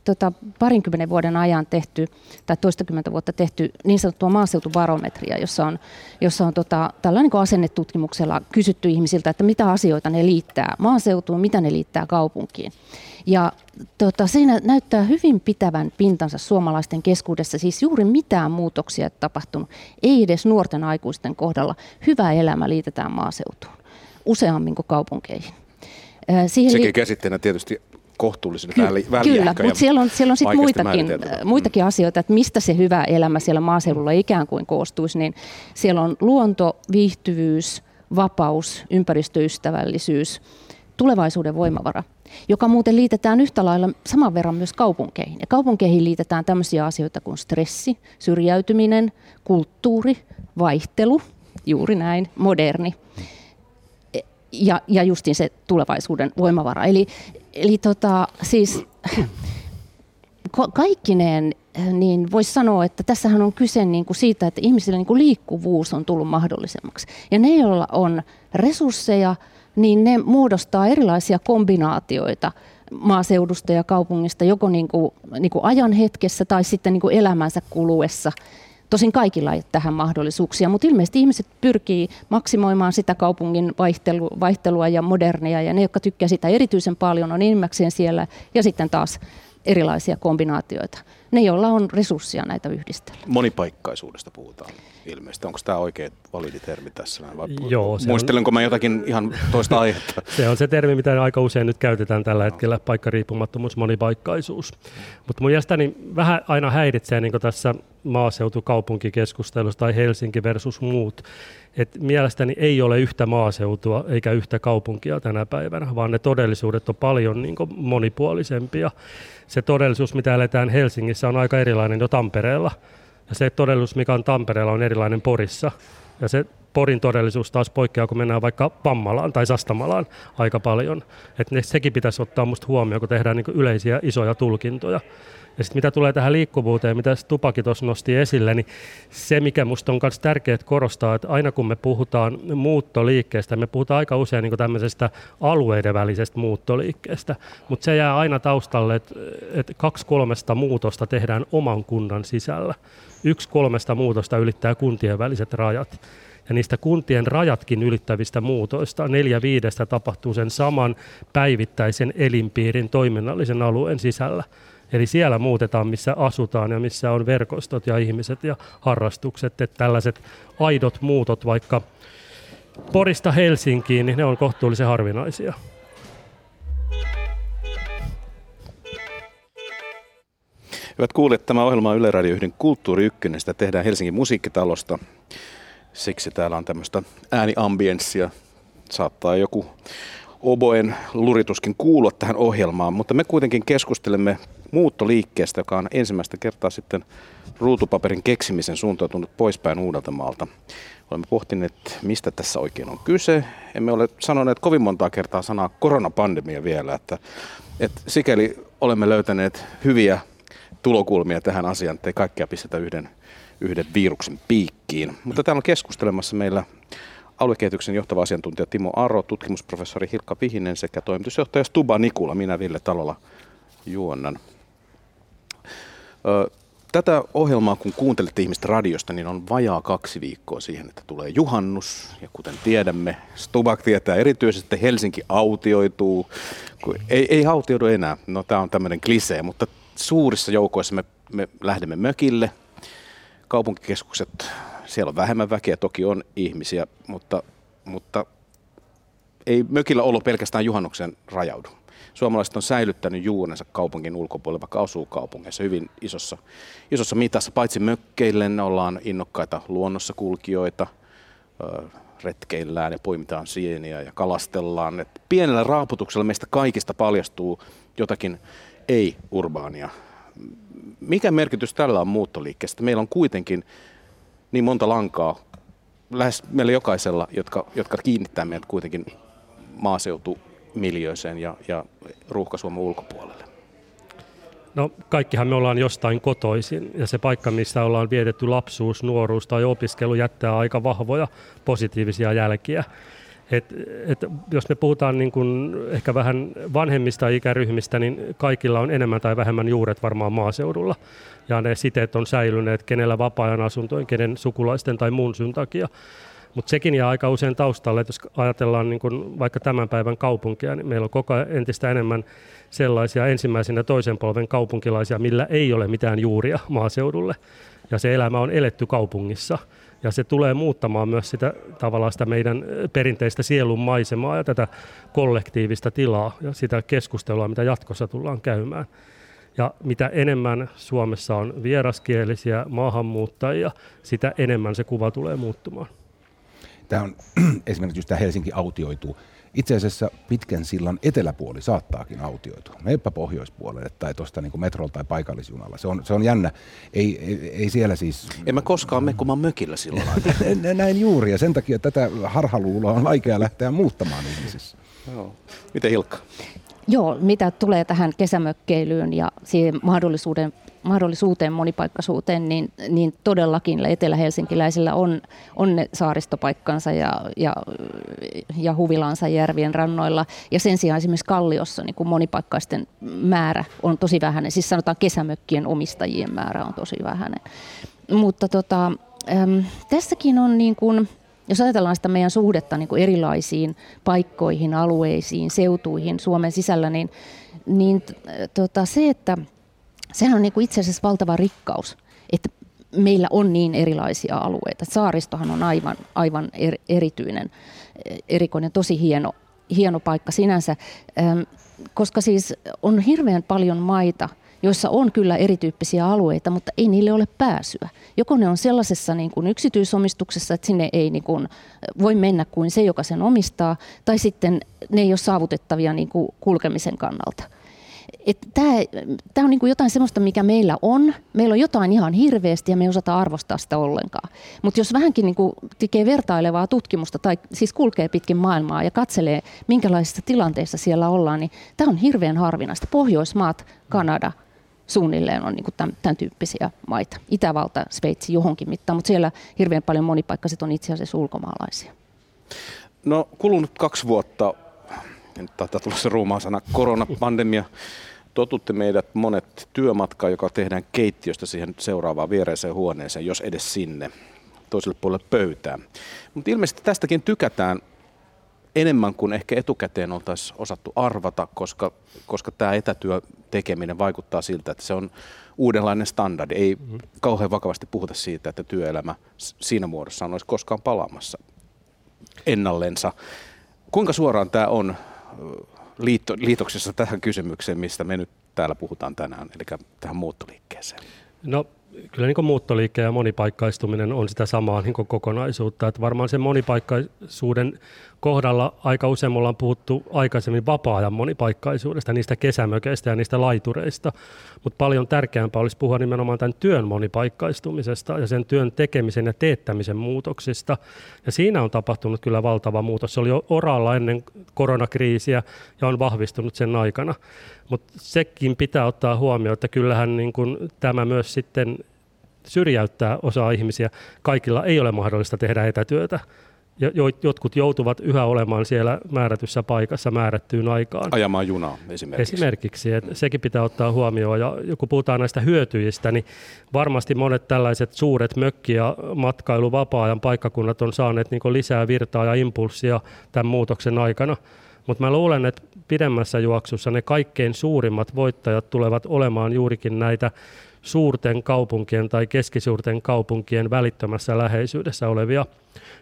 tota, parinkymmenen vuoden ajan tehty, tai toistakymmentä vuotta tehty niin sanottua maaseutubarometria, jossa on, jossa on tota, tällainen niin asennetutkimuksella kysytty ihmisiltä, että mitä asioita ne liittää maaseutuun, mitä ne liittää kaupunkiin. Ja tota, siinä näyttää hyvin pitävän pintansa suomalaisten keskuudessa, siis juuri mitään muutoksia ei tapahtunut, ei edes nuorten aikuisten kohdalla. Hyvä elämä liitetään maaseutuun useammin kuin kaupunkeihin. Siihen Sekin li- käsitteenä tietysti kohtuullisen Ky- väli, Kyllä, mutta siellä on, siellä on sitten muitakin, muitakin asioita, että mistä se hyvä elämä siellä maaseudulla ikään kuin koostuisi. Niin siellä on luonto, viihtyvyys, vapaus, ympäristöystävällisyys, tulevaisuuden voimavara, joka muuten liitetään yhtä lailla saman verran myös kaupunkeihin. Ja kaupunkeihin liitetään tämmöisiä asioita kuin stressi, syrjäytyminen, kulttuuri, vaihtelu, juuri näin, moderni ja, ja justin se tulevaisuuden voimavara. Eli, eli tota, siis (clears throat) kaikkineen niin voisi sanoa, että tässähän on kyse niin kuin siitä, että ihmisille niin kuin liikkuvuus on tullut mahdollisemmaksi. Ja ne, joilla on resursseja, niin ne muodostaa erilaisia kombinaatioita maaseudusta ja kaupungista, joko niin kuin, niin kuin ajan hetkessä tai sitten niin kuin elämänsä kuluessa. Tosin kaikilla ei tähän mahdollisuuksia, mutta ilmeisesti ihmiset pyrkii maksimoimaan sitä kaupungin vaihtelu, vaihtelua ja modernia, ja ne, jotka tykkää sitä erityisen paljon, on enimmäkseen siellä, ja sitten taas erilaisia kombinaatioita. Ne, joilla on resursseja näitä yhdistellä. Monipaikkaisuudesta puhutaan ilmeisesti. Onko tämä oikea validi termi tässä? Vai Joo, muistelenko on, mä jotakin ihan toista aihetta? (laughs) Se on se termi, mitä aika usein nyt käytetään tällä hetkellä, paikkariippumattomuus, monipaikkaisuus. Mutta mun mielestäni vähän aina häiritsee niin tässä maaseutukaupunkikeskustelussa tai Helsinki versus muut, että mielestäni ei ole yhtä maaseutua eikä yhtä kaupunkia tänä päivänä, vaan ne todellisuudet on paljon niin monipuolisempia. Se todellisuus, mitä eletään Helsingissä, on aika erilainen jo Tampereella. Ja se todellisuus, mikä on Tampereella, on erilainen Porissa. Ja se Porin todellisuus taas poikkeaa, kun mennään vaikka Pammalaan tai Sastamalaan aika paljon. Että sekin pitäisi ottaa minusta huomioon, kun tehdään niin yleisiä isoja tulkintoja. Ja sitten mitä tulee tähän liikkuvuuteen, mitä Tupakin tuossa nosti esille, niin se, mikä minusta on myös tärkeää korostaa, että aina kun me puhutaan muuttoliikkeestä, me puhutaan aika usein niin tämmöisestä alueiden välisestä muuttoliikkeestä, mutta se jää aina taustalle, että, että kaksi kolmesta muutosta tehdään oman kunnan sisällä. Yksi kolmesta muutosta ylittää kuntien väliset rajat. Ja niistä kuntien rajatkin ylittävistä muutoista neljä viidestä tapahtuu sen saman päivittäisen elinpiirin toiminnallisen alueen sisällä. Eli siellä muutetaan, missä asutaan ja missä on verkostot ja ihmiset ja harrastukset. Että tällaiset aidot muutot vaikka Porista Helsinkiin, niin ne on kohtuullisen harvinaisia. Hyvät kuulijat, tämä ohjelma on Yle Radio 1 Kulttuuri 1. Sitä tehdään Helsingin musiikkitalosta. Siksi täällä on tämmöistä ääniambienssia. Saattaa joku oboen lurituskin kuulua tähän ohjelmaan, mutta me kuitenkin keskustelemme muuttoliikkeestä, joka on ensimmäistä kertaa sitten ruutupaperin keksimisen suuntautunut poispäin Uudeltamaalta. Olemme pohtineet, mistä tässä oikein on kyse. Emme ole sanoneet kovin montaa kertaa sanaa koronapandemia vielä, että, että sikäli olemme löytäneet hyviä tulokulmia tähän asiaan, ettei kaikkea pistetä yhden, yhden viruksen piikkiin. Mutta täällä on keskustelemassa meillä aluekehityksen johtava asiantuntija Timo Aro, tutkimusprofessori Hilkka Vihinen sekä toimitusjohtaja Stuba Nikula, minä Ville Talola juonnan. Tätä ohjelmaa, kun kuuntelette ihmistä radiosta, niin on vajaa kaksi viikkoa siihen, että tulee juhannus. Ja kuten tiedämme, Stubak tietää erityisesti, että Helsinki autioituu. Ei, ei autioidu enää, no tämä on tämmöinen klisee, mutta suurissa joukoissa me, me lähdemme mökille. Kaupunkikeskukset, siellä on vähemmän väkeä, toki on ihmisiä, mutta, mutta ei mökillä ollut pelkästään juhannuksen rajaudu suomalaiset on säilyttänyt juurensa kaupungin ulkopuolella, vaikka asuu kaupungeissa hyvin isossa, isossa mitassa. Paitsi mökkeille ne ollaan innokkaita luonnossa kulkijoita, retkeillään ja poimitaan sieniä ja kalastellaan. Et pienellä raaputuksella meistä kaikista paljastuu jotakin ei-urbaania. Mikä merkitys tällä on muuttoliikkeestä? Meillä on kuitenkin niin monta lankaa, lähes meillä jokaisella, jotka, jotka kiinnittää meidät kuitenkin maaseutu miljööseen ja, ja ruuhka-Suomen ulkopuolelle? No kaikkihan me ollaan jostain kotoisin ja se paikka, missä ollaan vietetty lapsuus, nuoruus tai opiskelu jättää aika vahvoja positiivisia jälkiä. Et, et jos me puhutaan niin kun ehkä vähän vanhemmista ikäryhmistä, niin kaikilla on enemmän tai vähemmän juuret varmaan maaseudulla. Ja ne siteet on säilyneet, kenellä vapaa-ajan asuntojen, kenen sukulaisten tai muun syyn takia. Mutta sekin jää aika usein taustalle, että jos ajatellaan niin kun vaikka tämän päivän kaupunkia, niin meillä on koko ajan entistä enemmän sellaisia ensimmäisen ja toisen polven kaupunkilaisia, millä ei ole mitään juuria maaseudulle. Ja se elämä on eletty kaupungissa. Ja se tulee muuttamaan myös sitä tavallaan sitä meidän perinteistä sielun maisemaa ja tätä kollektiivista tilaa ja sitä keskustelua, mitä jatkossa tullaan käymään. Ja mitä enemmän Suomessa on vieraskielisiä maahanmuuttajia, sitä enemmän se kuva tulee muuttumaan. Tämä on (clears throat) esimerkiksi just tämä Helsinki autioituu. Itse asiassa pitkän sillan eteläpuoli saattaakin autioitua. Meppä pohjoispuolelle tai tuosta niin metrolta tai paikallisjunalla. Se on, se on jännä. Ei, ei, ei siellä siis... En mä koskaan mene, kun mä mökillä silloin. (laughs) Näin juuri, ja sen takia tätä harhaluuloa on vaikea lähteä muuttamaan ihmisissä. Joo. Miten Hilkka? Joo, mitä tulee tähän kesämökkeilyyn ja siihen mahdollisuuden mahdollisuuteen monipaikkaisuuteen, niin, niin todellakin etelä-helsinkiläisillä on, on ne saaristopaikkansa ja, ja, ja huvilansa järvien rannoilla. Ja sen sijaan esimerkiksi Kalliossa niin kuin monipaikkaisten määrä on tosi vähäinen. Siis sanotaan kesämökkien omistajien määrä on tosi vähäinen. Mutta tota, äm, tässäkin on niin kuin, jos ajatellaan sitä meidän suhdetta niin kuin erilaisiin paikkoihin, alueisiin, seutuihin Suomen sisällä, niin, niin tota, se, että sehän on niin kuin itse asiassa valtava rikkaus, että meillä on niin erilaisia alueita. Saaristohan on aivan, aivan er, erityinen, erikoinen, tosi hieno, hieno paikka sinänsä, koska siis on hirveän paljon maita – joissa on kyllä erityyppisiä alueita, mutta ei niille ole pääsyä. Joko ne on sellaisessa niin kuin yksityisomistuksessa, että sinne ei niin kuin voi mennä kuin se, joka sen omistaa, tai sitten ne ei ole saavutettavia niin kuin kulkemisen kannalta. Tämä on niin kuin jotain sellaista, mikä meillä on. Meillä on jotain ihan hirveästi ja me ei osata arvostaa sitä ollenkaan. Mutta jos vähänkin niin kuin tekee vertailevaa tutkimusta tai siis kulkee pitkin maailmaa ja katselee, minkälaisissa tilanteissa siellä ollaan, niin tämä on hirveän harvinaista. Pohjoismaat, Kanada, suunnilleen on niin kuin tämän, tämän tyyppisiä maita. Itävalta, Sveitsi johonkin mittaan, mutta siellä hirveän paljon monipaikkaiset on itse asiassa ulkomaalaisia. No kulunut kaksi vuotta, nyt taitaa tulla se ruumaa sana, koronapandemia, totutti meidät monet työmatkaa, joka tehdään keittiöstä siihen seuraavaan viereiseen huoneeseen, jos edes sinne toiselle puolelle pöytää. Mutta ilmeisesti tästäkin tykätään enemmän kuin ehkä etukäteen oltaisiin osattu arvata, koska, koska tämä etätyö tekeminen vaikuttaa siltä, että se on uudenlainen standardi. Ei mm-hmm. kauhean vakavasti puhuta siitä, että työelämä siinä muodossa olisi koskaan palaamassa ennallensa. Kuinka suoraan tämä on liitto, liitoksessa tähän kysymykseen, mistä me nyt täällä puhutaan tänään, eli tähän muuttoliikkeeseen? No kyllä niin muuttoliike ja monipaikkaistuminen on sitä samaa niin kokonaisuutta. Että varmaan sen monipaikkaisuuden kohdalla aika usein ollaan puhuttu aikaisemmin vapaa-ajan monipaikkaisuudesta, niistä kesämökeistä ja niistä laitureista, mutta paljon tärkeämpää olisi puhua nimenomaan tämän työn monipaikkaistumisesta ja sen työn tekemisen ja teettämisen muutoksista. Ja siinä on tapahtunut kyllä valtava muutos. Se oli jo oralla ennen koronakriisiä ja on vahvistunut sen aikana. Mutta sekin pitää ottaa huomioon, että kyllähän niin kun tämä myös sitten syrjäyttää osaa ihmisiä. Kaikilla ei ole mahdollista tehdä etätyötä jotkut joutuvat yhä olemaan siellä määrätyssä paikassa määrättyyn aikaan. Ajamaan junaa esimerkiksi. Esimerkiksi, että sekin pitää ottaa huomioon. Ja kun puhutaan näistä hyötyjistä, niin varmasti monet tällaiset suuret mökki- ja matkailu vapaa-ajan paikkakunnat on saaneet niin lisää virtaa ja impulssia tämän muutoksen aikana. Mutta mä luulen, että pidemmässä juoksussa ne kaikkein suurimmat voittajat tulevat olemaan juurikin näitä suurten kaupunkien tai keskisuurten kaupunkien välittömässä läheisyydessä olevia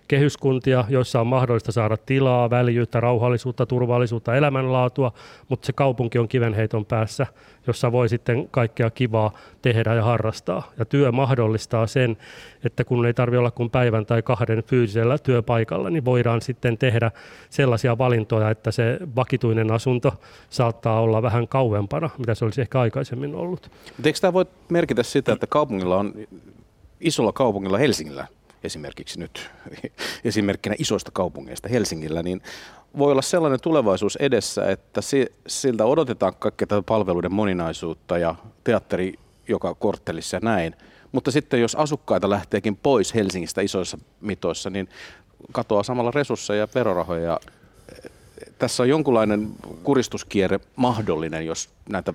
kehyskuntia, joissa on mahdollista saada tilaa, väljyyttä, rauhallisuutta, turvallisuutta, elämänlaatua, mutta se kaupunki on kivenheiton päässä, jossa voi sitten kaikkea kivaa tehdä ja harrastaa. Ja työ mahdollistaa sen, että kun ei tarvitse olla kuin päivän tai kahden fyysisellä työpaikalla, niin voidaan sitten tehdä sellaisia valintoja, että se vakituinen asunto saattaa olla vähän kauempana, mitä se olisi ehkä aikaisemmin ollut. Eikö tämä voi merkitä sitä, että kaupungilla on, isolla kaupungilla Helsingillä esimerkiksi nyt (laughs) esimerkkinä isoista kaupungeista Helsingillä, niin voi olla sellainen tulevaisuus edessä, että siltä odotetaan kaikkea tätä palveluiden moninaisuutta ja teatteri joka korttelissa ja näin. Mutta sitten jos asukkaita lähteekin pois Helsingistä isoissa mitoissa, niin katoaa samalla resursseja ja verorahoja. Tässä on jonkunlainen kuristuskierre mahdollinen, jos näitä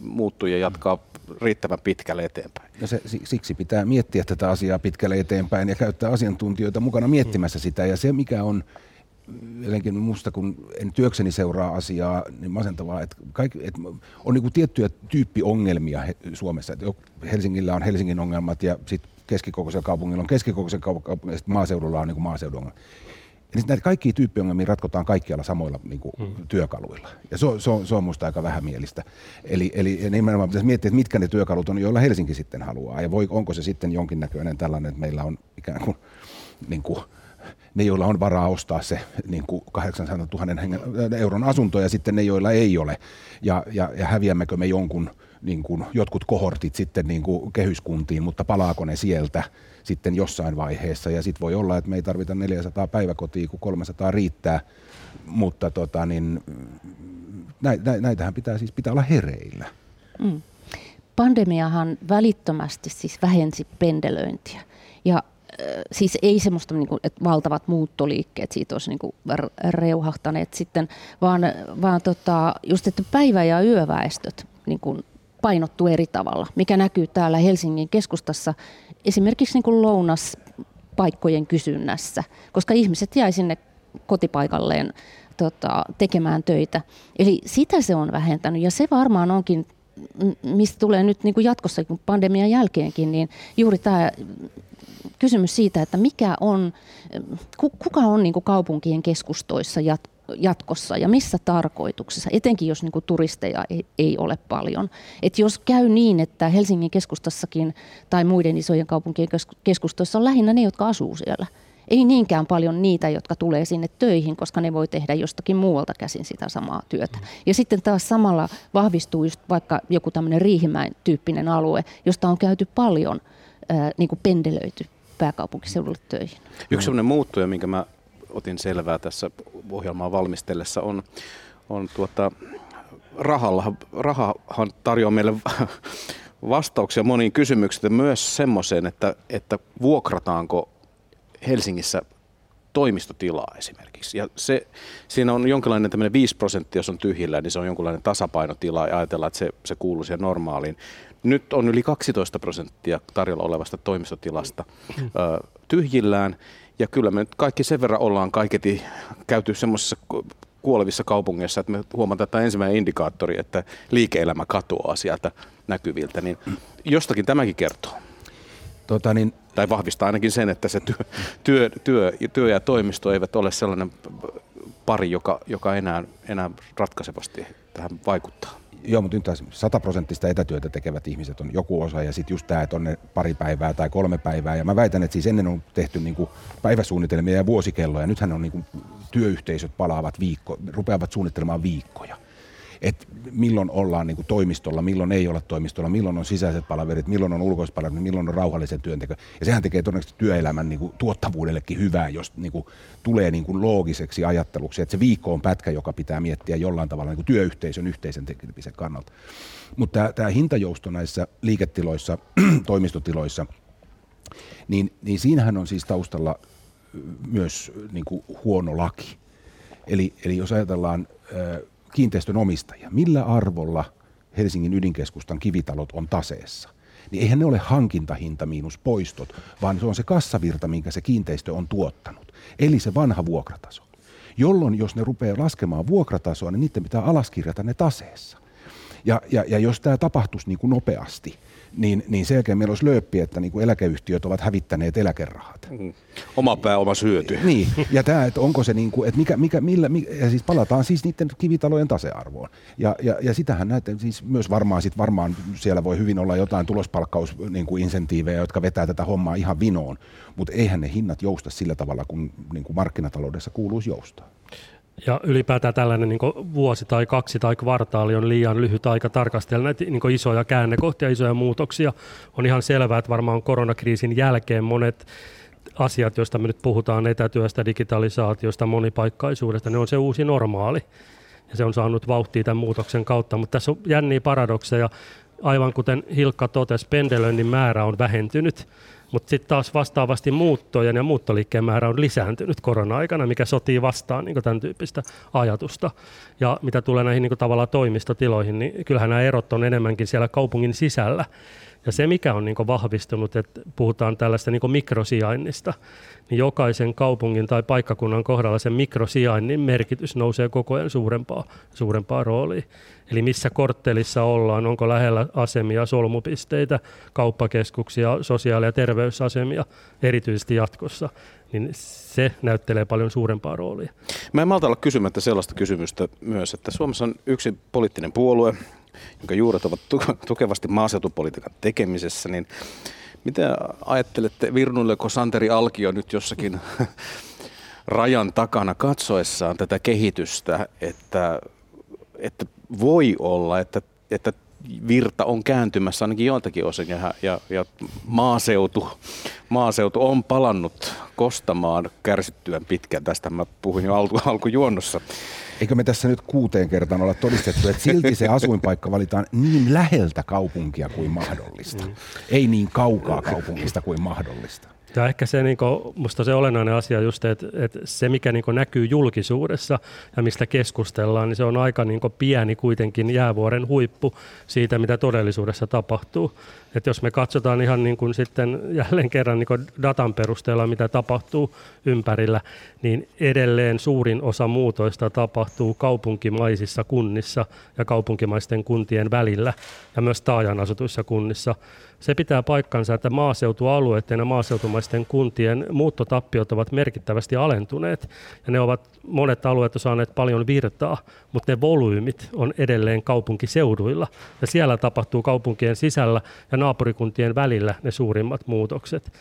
muuttuja jatkaa riittävän pitkälle eteenpäin. Ja se, siksi pitää miettiä tätä asiaa pitkälle eteenpäin ja käyttää asiantuntijoita mukana miettimässä sitä. Ja se, mikä on jotenkin musta, kun en työkseni seuraa asiaa, niin masentavaa, että, kaikki, että on niin tiettyjä tyyppiongelmia Suomessa. Että Helsingillä on Helsingin ongelmat ja sitten keskikokoisella kaupungilla on keskikokoisen kaupungilla ja sitten maaseudulla on niin maaseudulla ongelmat. Ja näitä kaikkia tyyppiongelmia ratkotaan kaikkialla samoilla niin kuin, mm. työkaluilla. Ja se, se, on, se on musta aika vähämielistä. Eli, eli nimenomaan pitäisi miettiä, että mitkä ne työkalut on, joilla Helsinki sitten haluaa. Ja voi, onko se sitten jonkinnäköinen tällainen, että meillä on ikään kuin, niin kuin ne, joilla on varaa ostaa se niin kuin 800 000 hengen, euron asunto ja sitten ne, joilla ei ole. Ja, ja, ja häviämmekö me jonkun, niin kuin, jotkut kohortit sitten niin kuin kehyskuntiin, mutta palaako ne sieltä sitten jossain vaiheessa. Ja sitten voi olla, että me ei tarvita 400 päiväkotia, kun 300 riittää, mutta tota, niin, näitähän pitää siis pitää olla hereillä. Mm. pandemiahan välittömästi siis vähensi pendelöintiä. Ja siis ei semmoista, niin että valtavat muuttoliikkeet siitä olisi niin reuhahtaneet sitten, vaan, vaan tota, just, että päivä- ja yöväestöt niin kuin painottuu eri tavalla, mikä näkyy täällä Helsingin keskustassa esimerkiksi niin kuin lounaspaikkojen kysynnässä, koska ihmiset jäi sinne kotipaikalleen tota, tekemään töitä. Eli sitä se on vähentänyt ja se varmaan onkin mistä tulee nyt niin kuin jatkossa pandemian jälkeenkin, niin juuri tämä kysymys siitä, että mikä on, kuka on niin kuin kaupunkien keskustoissa jatkossa ja missä tarkoituksessa, etenkin jos niin kuin turisteja ei, ei ole paljon. Et jos käy niin, että Helsingin keskustassakin tai muiden isojen kaupunkien keskustoissa on lähinnä ne, jotka asuu siellä – ei niinkään paljon niitä, jotka tulee sinne töihin, koska ne voi tehdä jostakin muualta käsin sitä samaa työtä. Ja sitten taas samalla vahvistuu just vaikka joku tämmöinen Riihimäen tyyppinen alue, josta on käyty paljon ää, niin kuin pendelöity pääkaupunkiseudulle töihin. Yksi sellainen muuttuja, minkä mä otin selvää tässä ohjelmaa valmistellessa, on, on tuota, rahalla. Rahahan tarjoaa meille vastauksia moniin kysymyksiin, myös semmoiseen, että, että vuokrataanko Helsingissä toimistotilaa esimerkiksi. Ja se, siinä on jonkinlainen tämmöinen 5 prosenttia, jos on tyhjillä, niin se on jonkinlainen tasapainotila ja ajatellaan, että se, se kuuluu siihen normaaliin. Nyt on yli 12 prosenttia tarjolla olevasta toimistotilasta ö, tyhjillään. Ja kyllä me nyt kaikki sen verran ollaan kaiketi käyty semmoisessa kuolevissa kaupungeissa, että me huomataan, että tämä ensimmäinen indikaattori, että liike-elämä katoaa sieltä näkyviltä, niin jostakin tämäkin kertoo. Tota niin, tai vahvistaa ainakin sen, että se työ, työ, työ, työ ja toimisto eivät ole sellainen pari, joka, joka enää, enää ratkaisevasti tähän vaikuttaa. Joo, mutta nyt 100 prosenttista etätyötä tekevät ihmiset on joku osa ja sitten just tämä, että on ne pari päivää tai kolme päivää. Ja mä väitän, että siis ennen on tehty niinku päiväsuunnitelmia ja vuosikelloja. Nythän on niinku työyhteisöt palaavat viikko, rupeavat suunnittelemaan viikkoja että milloin ollaan niin kuin toimistolla, milloin ei olla toimistolla, milloin on sisäiset palaverit, milloin on ulkoiset palaverit, milloin on rauhallisen työnteko. Ja sehän tekee todennäköisesti työelämän niin kuin tuottavuudellekin hyvää, jos niin kuin tulee niin kuin loogiseksi ajatteluksi, että se viikko on pätkä, joka pitää miettiä jollain tavalla niin kuin työyhteisön yhteisen tekemisen kannalta. Mutta tämä, hintajousto näissä liiketiloissa, (clears throat) toimistotiloissa, niin, niin siinähän on siis taustalla myös niin kuin huono laki. Eli, eli jos ajatellaan kiinteistön omistajia, millä arvolla Helsingin ydinkeskustan kivitalot on taseessa, niin eihän ne ole hankintahinta miinus poistot, vaan se on se kassavirta, minkä se kiinteistö on tuottanut. Eli se vanha vuokrataso. Jolloin, jos ne rupeaa laskemaan vuokratasoa, niin niiden pitää alaskirjata ne taseessa. Ja, ja, ja jos tämä tapahtuisi niin kuin nopeasti, niin, niin sen jälkeen meillä olisi lööppi, että niin kuin eläkeyhtiöt ovat hävittäneet eläkerahat. Mm. Oma pää, oma syöty. Niin, ja tämä, että onko se niin kuin, että mikä, mikä, millä, mikä, ja siis palataan siis niiden kivitalojen tasearvoon. Ja, ja, ja sitähän näette siis myös varmaan, sit varmaan siellä voi hyvin olla jotain tulospalkkaus niin kuin insentiivejä, jotka vetää tätä hommaa ihan vinoon, mutta eihän ne hinnat jousta sillä tavalla, kun niin kuin markkinataloudessa kuuluisi joustaa. Ja ylipäätään tällainen niin vuosi tai kaksi tai kvartaali on liian lyhyt aika tarkastella näitä niin isoja käännekohtia, isoja muutoksia. On ihan selvää, että varmaan koronakriisin jälkeen monet asiat, joista me nyt puhutaan, etätyöstä, digitalisaatiosta, monipaikkaisuudesta, ne on se uusi normaali. Ja se on saanut vauhtia tämän muutoksen kautta, mutta tässä on jänniä paradokseja. Aivan kuten Hilkka totesi, pendelöinnin määrä on vähentynyt mutta sitten taas vastaavasti muuttojen ja muuttoliikkeen määrä on lisääntynyt korona-aikana, mikä sotii vastaan niin tämän tyyppistä ajatusta. Ja mitä tulee näihin niin tavallaan toimistotiloihin, niin kyllähän nämä erot on enemmänkin siellä kaupungin sisällä. Ja se, mikä on niin vahvistunut, että puhutaan tällaista niin mikrosijainnista, niin jokaisen kaupungin tai paikkakunnan kohdalla sen mikrosijainnin merkitys nousee koko ajan suurempaa, suurempaa roolia. Eli missä korttelissa ollaan, onko lähellä asemia, solmupisteitä, kauppakeskuksia, sosiaali- ja terveysasemia, erityisesti jatkossa, niin se näyttelee paljon suurempaa roolia. Mä en malta olla kysymättä sellaista kysymystä myös, että Suomessa on yksi poliittinen puolue, jonka juuret ovat tukevasti maaseutupolitiikan tekemisessä, niin mitä ajattelette, virnuilleko Santeri Alkio nyt jossakin rajan takana katsoessaan tätä kehitystä, että, että voi olla, että, että virta on kääntymässä ainakin joiltakin osin ja, ja, ja maaseutu, maaseutu on palannut kostamaan kärsittyään pitkään. Tästä mä puhuin jo alku, alkujuonnossa. Eikö me tässä nyt kuuteen kertaan olla todistettu, että silti se asuinpaikka valitaan niin läheltä kaupunkia kuin mahdollista. Ei niin kaukaa kaupungista kuin mahdollista. Ja ehkä se, niin kuin, musta se olennainen asia just, että, että se mikä niin kuin näkyy julkisuudessa ja mistä keskustellaan, niin se on aika niin kuin pieni kuitenkin jäävuoren huippu siitä, mitä todellisuudessa tapahtuu. Että jos me katsotaan ihan niin kuin sitten jälleen kerran niin kuin datan perusteella, mitä tapahtuu ympärillä, niin edelleen suurin osa muutoista tapahtuu kaupunkimaisissa kunnissa ja kaupunkimaisten kuntien välillä ja myös taajan asutuissa kunnissa. Se pitää paikkansa, että maaseutualueiden ja maaseutumaisten kuntien muuttotappiot ovat merkittävästi alentuneet ja ne ovat monet alueet saaneet paljon virtaa, mutta ne volyymit on edelleen kaupunkiseuduilla ja siellä tapahtuu kaupunkien sisällä ja naapurikuntien välillä ne suurimmat muutokset.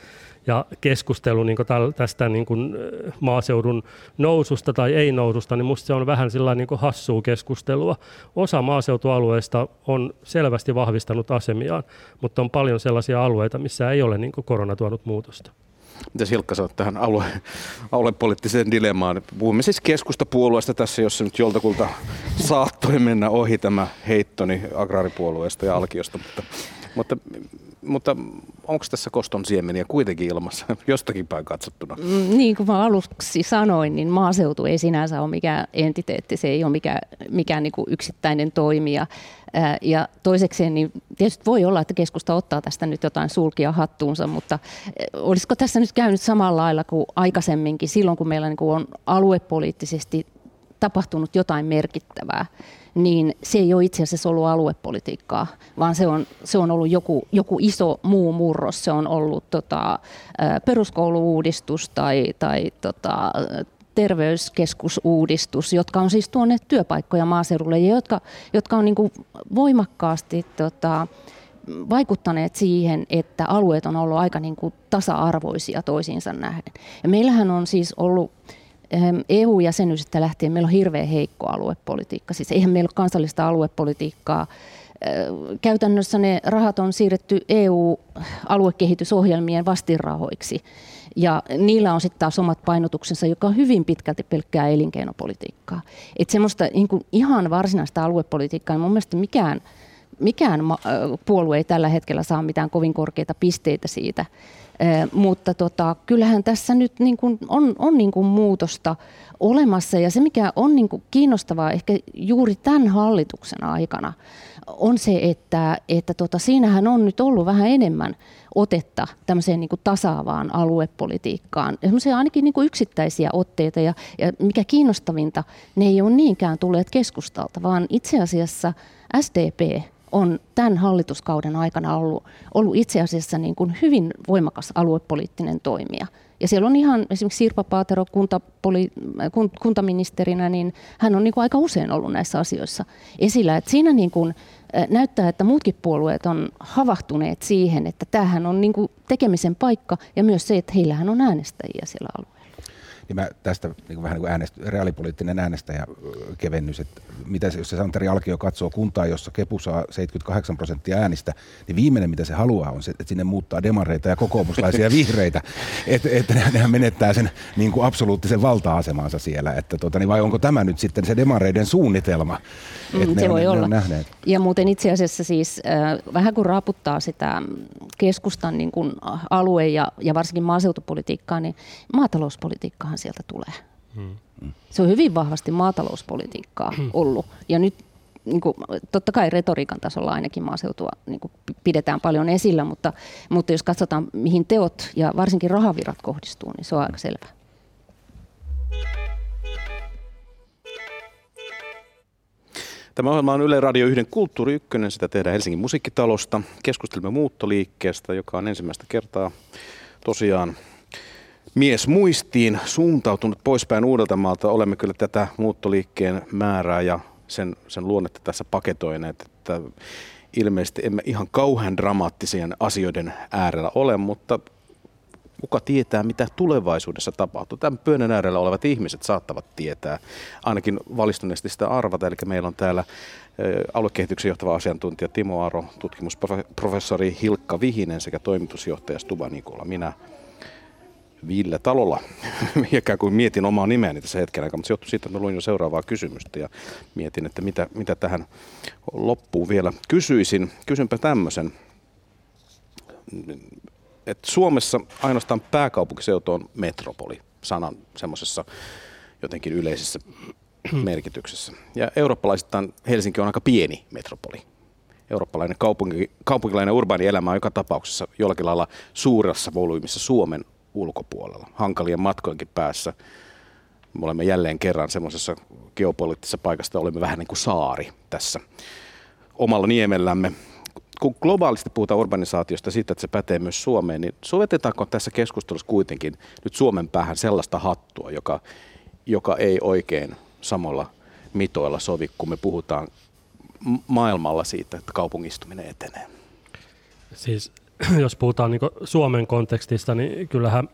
Ja keskustelu niin tästä niin kuin maaseudun noususta tai ei noususta, niin minusta se on vähän sillä niin hassua keskustelua. Osa maaseutualueista on selvästi vahvistanut asemiaan, mutta on paljon sellaisia alueita, missä ei ole niin korona tuonut muutosta. Mitä Silkka sanot tähän alue, aluepoliittiseen dilemmaan? Puhumme siis keskustapuolueesta tässä, jos se nyt joltakulta saattoi mennä ohi tämä heittoni agraaripuolueesta ja alkiosta, mutta, mutta mutta onko tässä koston siemeniä kuitenkin ilmassa (laughs) jostakin päin katsottuna? Mm, niin kuin mä aluksi sanoin, niin maaseutu ei sinänsä ole mikään entiteetti, se ei ole mikään, mikään niin kuin yksittäinen toimija. Ja toisekseen, niin tietysti voi olla, että keskusta ottaa tästä nyt jotain sulkia hattuunsa, mutta olisiko tässä nyt käynyt samalla lailla kuin aikaisemminkin, silloin kun meillä niin kuin on aluepoliittisesti tapahtunut jotain merkittävää, niin se ei ole itse asiassa ollut aluepolitiikkaa, vaan se on, se on ollut joku, joku iso muu murros. Se on ollut tota, peruskouluuudistus tai, tai tota, terveyskeskusuudistus, jotka on siis tuoneet työpaikkoja maaseudulle ja jotka, jotka on niin kuin voimakkaasti tota, vaikuttaneet siihen, että alueet on ollut aika niin kuin tasa-arvoisia toisiinsa nähden. Ja meillähän on siis ollut EU-jäsenyydestä lähtien meillä on hirveän heikko aluepolitiikka. Siis eihän meillä ole kansallista aluepolitiikkaa. Käytännössä ne rahat on siirretty EU-aluekehitysohjelmien vastinrahoiksi. Ja niillä on sitten taas omat painotuksensa, joka on hyvin pitkälti pelkkää elinkeinopolitiikkaa. Että semmoista niin ihan varsinaista aluepolitiikkaa, niin mun mielestä mikään, mikään puolue ei tällä hetkellä saa mitään kovin korkeita pisteitä siitä mutta tota, kyllähän tässä nyt niin kuin on, on niin kuin muutosta olemassa ja se mikä on niin kuin kiinnostavaa ehkä juuri tämän hallituksen aikana on se, että, että tota, siinähän on nyt ollut vähän enemmän otetta tämmöiseen niin kuin tasaavaan aluepolitiikkaan. Semmoisia ainakin niin kuin yksittäisiä otteita ja, ja mikä kiinnostavinta, ne ei ole niinkään tulleet keskustalta, vaan itse asiassa SDP on tämän hallituskauden aikana ollut, ollut itse asiassa niin kuin hyvin voimakas aluepoliittinen toimija. Ja siellä on ihan esimerkiksi Sirpa Paatero kuntapoli, kuntaministerinä, niin hän on niin kuin aika usein ollut näissä asioissa esillä. Et siinä niin kuin näyttää, että muutkin puolueet on havahtuneet siihen, että tämähän on niin kuin tekemisen paikka ja myös se, että heillähän on äänestäjiä siellä alueella niin mä tästä niin kuin vähän niin kuin äänest, reaalipoliittinen äänestäjäkevennys, että mitä se, jos se Santeri Alkio katsoo kuntaa, jossa Kepu saa 78 prosenttia äänistä, niin viimeinen mitä se haluaa on se, että sinne muuttaa demareita ja kokoomuslaisia vihreitä, että (laughs) et, nehän menettää sen niin kuin absoluuttisen valta-asemansa siellä, että tota, niin vai onko tämä nyt sitten se demareiden suunnitelma, että mm, se ne, voi on, olla. Ne on nähneet. Ja muuten itse asiassa siis äh, vähän kun raaputtaa sitä keskustan niin kuin alue- ja, ja varsinkin maaseutupolitiikkaa, niin maatalouspolitiikkahan sieltä tulee. Hmm. Se on hyvin vahvasti maatalouspolitiikkaa ollut. Ja nyt niin kuin, totta kai retoriikan tasolla ainakin maaseutua niin kuin pidetään paljon esillä, mutta, mutta jos katsotaan mihin teot ja varsinkin rahavirrat kohdistuu, niin se on aika selvä. Tämä ohjelma on Yle Radio 1 Kulttuuri 1, sitä tehdään Helsingin musiikkitalosta. Keskustelemme muuttoliikkeestä, joka on ensimmäistä kertaa tosiaan mies muistiin suuntautunut poispäin Uudeltamaalta. Olemme kyllä tätä muuttoliikkeen määrää ja sen, sen luonnetta tässä paketoineet, että ilmeisesti emme ihan kauhean dramaattisien asioiden äärellä ole, mutta kuka tietää, mitä tulevaisuudessa tapahtuu. Tämän pöydän äärellä olevat ihmiset saattavat tietää, ainakin valistuneesti sitä arvata. Eli meillä on täällä aluekehityksen johtava asiantuntija Timo Aro, tutkimusprofessori Hilkka Vihinen sekä toimitusjohtaja Stuba Nikola. Minä Ville Talolla. (laughs) Ikään kuin mietin omaa nimeäni tässä hetken aikaa, mutta se johtui siitä, että mä luin jo seuraavaa kysymystä ja mietin, että mitä, mitä tähän loppuun vielä kysyisin. Kysynpä tämmöisen. Että Suomessa ainoastaan pääkaupunkiseutu on metropoli sanan semmoisessa jotenkin yleisessä merkityksessä. Ja eurooppalaisittain Helsinki on aika pieni metropoli. Eurooppalainen kaupunki, kaupunkilainen urbaani elämä on joka tapauksessa jollakin lailla suuressa volyymissa Suomen ulkopuolella, hankalien matkojenkin päässä. Me olemme jälleen kerran semmoisessa geopoliittisessa paikassa, olemme vähän niin kuin saari tässä omalla niemellämme. Kun globaalisti puhutaan urbanisaatiosta siitä, että se pätee myös Suomeen, niin sovetetaanko tässä keskustelussa kuitenkin nyt Suomen päähän sellaista hattua, joka, joka ei oikein samalla mitoilla sovi, kun me puhutaan maailmalla siitä, että kaupungistuminen etenee? Siis (clears throat) jos puhutaan niin Suomen kontekstista, niin kyllähän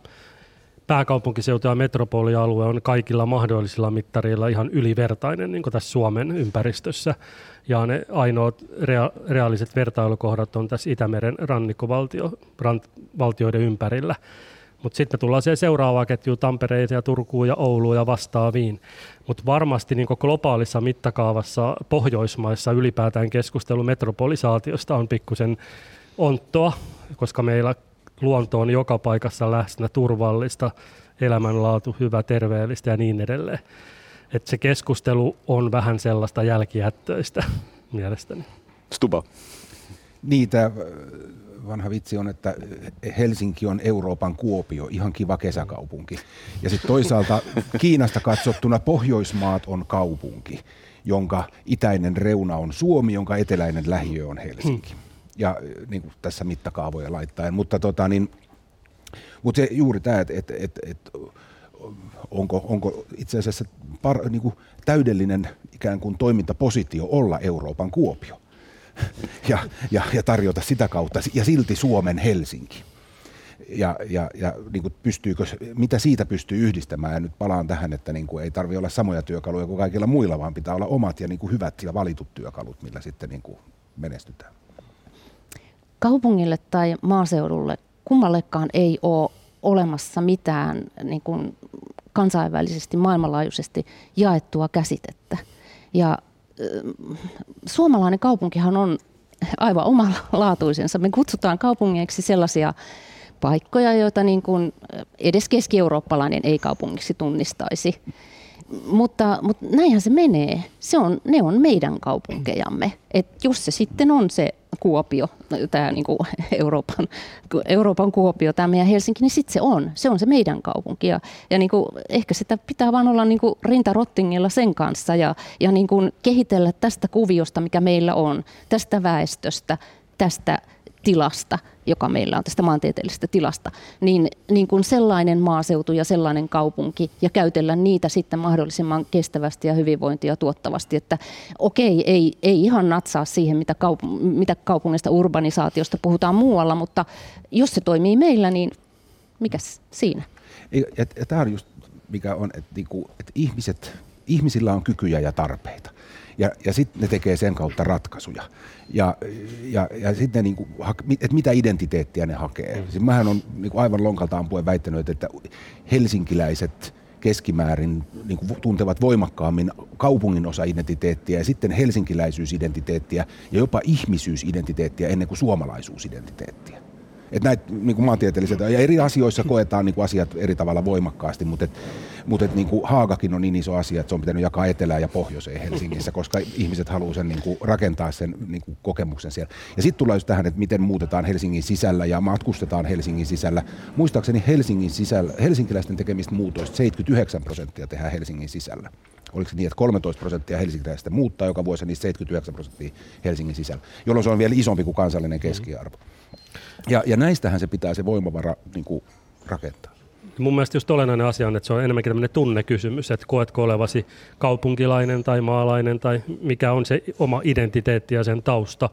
pääkaupunkiseutu ja metropolialue on kaikilla mahdollisilla mittareilla ihan ylivertainen niin tässä Suomen ympäristössä. Ja ne ainoat rea- reaaliset vertailukohdat on tässä Itämeren rannikkovaltioiden ympärillä. Mutta sitten me tullaan siihen seuraavaan ketjuun Tampereeseen ja Turkuun ja Ouluun ja vastaaviin. Mutta varmasti niin globaalissa mittakaavassa Pohjoismaissa ylipäätään keskustelu metropolisaatiosta on pikkusen onttoa, koska meillä luonto on joka paikassa läsnä, turvallista, elämänlaatu, hyvä, terveellistä ja niin edelleen. Et se keskustelu on vähän sellaista jälkijättöistä (laughs) mielestäni. Stuba. Niitä vanha vitsi on, että Helsinki on Euroopan Kuopio, ihan kiva kesäkaupunki. Ja sitten toisaalta (laughs) Kiinasta katsottuna Pohjoismaat on kaupunki, jonka itäinen reuna on Suomi, jonka eteläinen lähiö on Helsinki. Ja niin kuin tässä mittakaavoja laittaen. Mutta tota, niin, mutta se, juuri tämä, että et, et, et, onko, onko itse asiassa par, niin kuin täydellinen ikään kuin toimintapositio olla Euroopan Kuopio (laughs) ja, ja, ja tarjota sitä kautta, ja silti Suomen Helsinki. Ja, ja, ja niin kuin pystyykö, mitä siitä pystyy yhdistämään, ja nyt palaan tähän, että niin kuin ei tarvitse olla samoja työkaluja kuin kaikilla muilla, vaan pitää olla omat ja niin kuin hyvät ja valitut työkalut, millä sitten niin kuin menestytään. Kaupungille tai maaseudulle kummallekaan ei ole olemassa mitään niin kuin kansainvälisesti, maailmanlaajuisesti jaettua käsitettä. Ja suomalainen kaupunkihan on aivan omalaatuisensa. Me kutsutaan kaupungeiksi sellaisia paikkoja, joita niin kuin edes keski-eurooppalainen ei-kaupungiksi tunnistaisi. Mutta, mutta näinhän se menee. Se on, ne on meidän kaupunkejamme. Et jos se sitten on se Kuopio, tämä niin Euroopan, Euroopan Kuopio, tämä meidän Helsinki, niin sitten se on. Se on se meidän kaupunki. Ja, ja niin kuin, ehkä sitä pitää vaan olla niin kuin rintarottingilla sen kanssa ja, ja niin kuin kehitellä tästä kuviosta, mikä meillä on, tästä väestöstä, tästä tilasta, joka meillä on tästä maantieteellisestä tilasta, niin, niin kuin sellainen maaseutu ja sellainen kaupunki ja käytellä niitä sitten mahdollisimman kestävästi ja hyvinvointia tuottavasti, että okei, ei, ei ihan natsaa siihen, mitä, kaup- mitä kaupungista urbanisaatiosta puhutaan muualla, mutta jos se toimii meillä, niin mikä siinä? Ja, ja tämä on just mikä on, että, niinku, että ihmiset, ihmisillä on kykyjä ja tarpeita ja, ja sitten ne tekee sen kautta ratkaisuja. Ja, ja, ja sitten niin että mitä identiteettiä ne hakee. Mm. Siis mähän on niin kuin aivan lonkalta ampuen väittänyt, että helsinkiläiset keskimäärin niin kuin tuntevat voimakkaammin kaupungin osa-identiteettiä ja sitten helsinkiläisyysidentiteettiä ja jopa ihmisyysidentiteettiä ennen kuin suomalaisuusidentiteettiä. Että näitä niin kuin maantieteelliset, ja eri asioissa koetaan niin kuin asiat eri tavalla voimakkaasti, mutta, et, mutta et, niin kuin Haagakin on niin iso asia, että se on pitänyt jakaa etelään ja pohjoiseen Helsingissä, koska ihmiset haluaa sen niin kuin, rakentaa sen niin kuin, kokemuksen siellä. Ja sitten tulee just tähän, että miten muutetaan Helsingin sisällä ja matkustetaan Helsingin sisällä. Muistaakseni Helsingin sisällä, helsinkiläisten tekemistä muutoista 79 prosenttia tehdään Helsingin sisällä oliko se niin, että 13 prosenttia helsinkiläistä muuttaa joka vuosi, niin 79 prosenttia Helsingin sisällä, jolloin se on vielä isompi kuin kansallinen keskiarvo. Ja, ja näistähän se pitää se voimavara niin kuin, rakentaa. Mun mielestä just olennainen asia on, että se on enemmänkin tämmöinen tunnekysymys, että koetko olevasi kaupunkilainen tai maalainen tai mikä on se oma identiteetti ja sen tausta.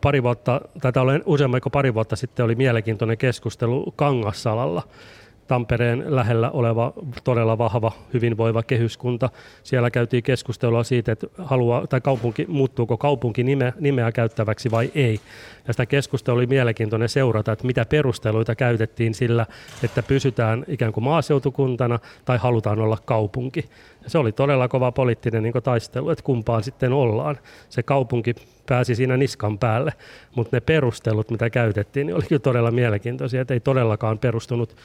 Pari vuotta, tai useamman pari vuotta sitten oli mielenkiintoinen keskustelu Kangassalalla, Tampereen lähellä oleva todella vahva, hyvinvoiva kehyskunta. Siellä käytiin keskustelua siitä, että haluaa, tai kaupunki, muuttuuko kaupunki nimeä, nimeä käyttäväksi vai ei. Ja sitä keskustelua oli mielenkiintoinen seurata, että mitä perusteluita käytettiin sillä, että pysytään ikään kuin maaseutukuntana tai halutaan olla kaupunki. Ja se oli todella kova poliittinen niin taistelu, että kumpaan sitten ollaan. Se kaupunki pääsi siinä niskan päälle, mutta ne perustelut, mitä käytettiin, niin oli kyllä todella mielenkiintoisia, että ei todellakaan perustunut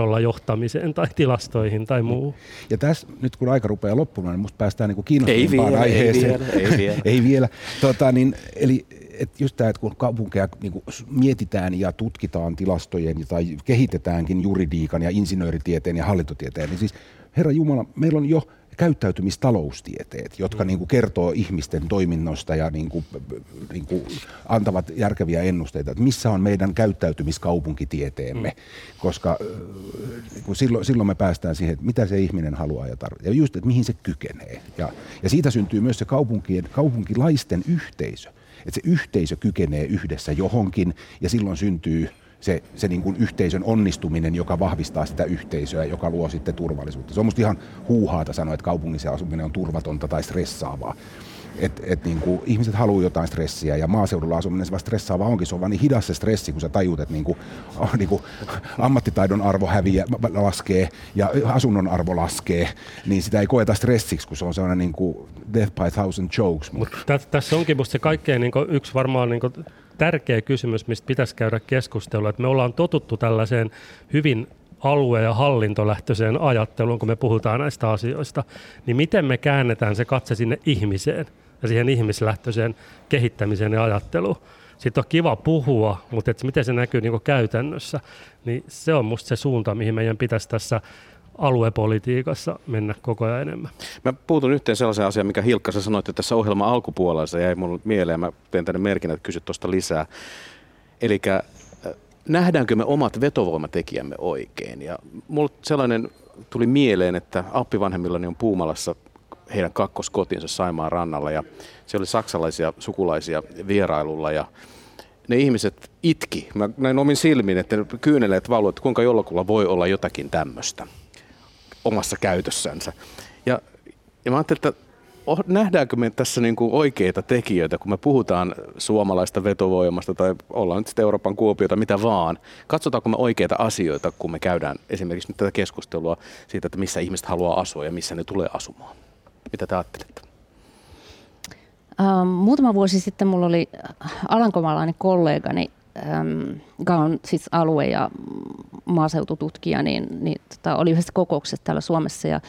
tiedolla johtamiseen tai tilastoihin tai muu. Ja tässä nyt kun aika rupeaa loppumaan, niin musta päästään niin kiinnostavimpaan aiheeseen. Ei vielä, ei vielä. (laughs) ei vielä. Tota, niin, eli et just tämä, että kun kaupunkeja niin kuin mietitään ja tutkitaan tilastojen tai kehitetäänkin juridiikan ja insinööritieteen ja hallintotieteen, niin siis Herra Jumala, meillä on jo käyttäytymistaloustieteet, jotka mm. niin kuin kertoo ihmisten toiminnosta ja niin kuin, niin kuin antavat järkeviä ennusteita, että missä on meidän käyttäytymiskaupunkitieteemme, mm. koska niin kuin silloin, silloin me päästään siihen, että mitä se ihminen haluaa ja tarvitsee, ja just, että mihin se kykenee. Ja, ja siitä syntyy myös se kaupunkien, kaupunkilaisten yhteisö, että se yhteisö kykenee yhdessä johonkin, ja silloin syntyy se, se niin kuin yhteisön onnistuminen, joka vahvistaa sitä yhteisöä, joka luo sitten turvallisuutta. Se on musta ihan huuhaata sanoa, että kaupungissa asuminen on turvatonta tai stressaavaa. Et, et niin kuin, ihmiset haluaa jotain stressiä ja maaseudulla asuminen se vaan stressaavaa onkin. Se on vaan niin hidas se stressi, kun sä tajuut, että niin kuin, (laughs) niin kuin, ammattitaidon arvo häviää, laskee ja asunnon arvo laskee, niin sitä ei koeta stressiksi, kun se on sellainen niin kuin death by thousand jokes. Mut tässä onkin musta se kaikkein niin kuin, yksi varmaan niin kuin, tärkeä kysymys, mistä pitäisi käydä keskustelua, että me ollaan totuttu tällaiseen hyvin alue- ja hallintolähtöiseen ajatteluun, kun me puhutaan näistä asioista, niin miten me käännetään se katse sinne ihmiseen ja siihen ihmislähtöiseen kehittämiseen ja ajatteluun. Sitten on kiva puhua, mutta että miten se näkyy niin käytännössä, niin se on musta se suunta, mihin meidän pitäisi tässä aluepolitiikassa mennä koko ajan enemmän. Mä puutun yhteen sellaisen asian, mikä Hilkka sä sanoit, että tässä ohjelman alkupuolella se jäi mulle mieleen. Mä teen tänne merkin, että kysyt tuosta lisää. Eli äh, nähdäänkö me omat vetovoimatekijämme oikein? Ja mulle sellainen tuli mieleen, että appivanhemmillani on Puumalassa heidän kakkoskotinsa Saimaan rannalla ja siellä oli saksalaisia sukulaisia vierailulla ja ne ihmiset itki. Mä näin omin silmin, että ne kyyneleet valuivat, että kuinka jollakulla voi olla jotakin tämmöistä omassa käytössänsä. Ja, ja mä ajattelin, että nähdäänkö me tässä niin kuin oikeita tekijöitä, kun me puhutaan suomalaista vetovoimasta tai ollaan nyt sitten Euroopan kuopiota, mitä vaan. Katsotaanko me oikeita asioita, kun me käydään esimerkiksi nyt tätä keskustelua siitä, että missä ihmiset haluaa asua ja missä ne tulee asumaan. Mitä te ajattelette? Ähm, muutama vuosi sitten mulla oli alankomaalainen kollegani, joka on siis alue- ja maaseutututkija, niin, niin tota, oli yhdessä kokouksessa täällä Suomessa ja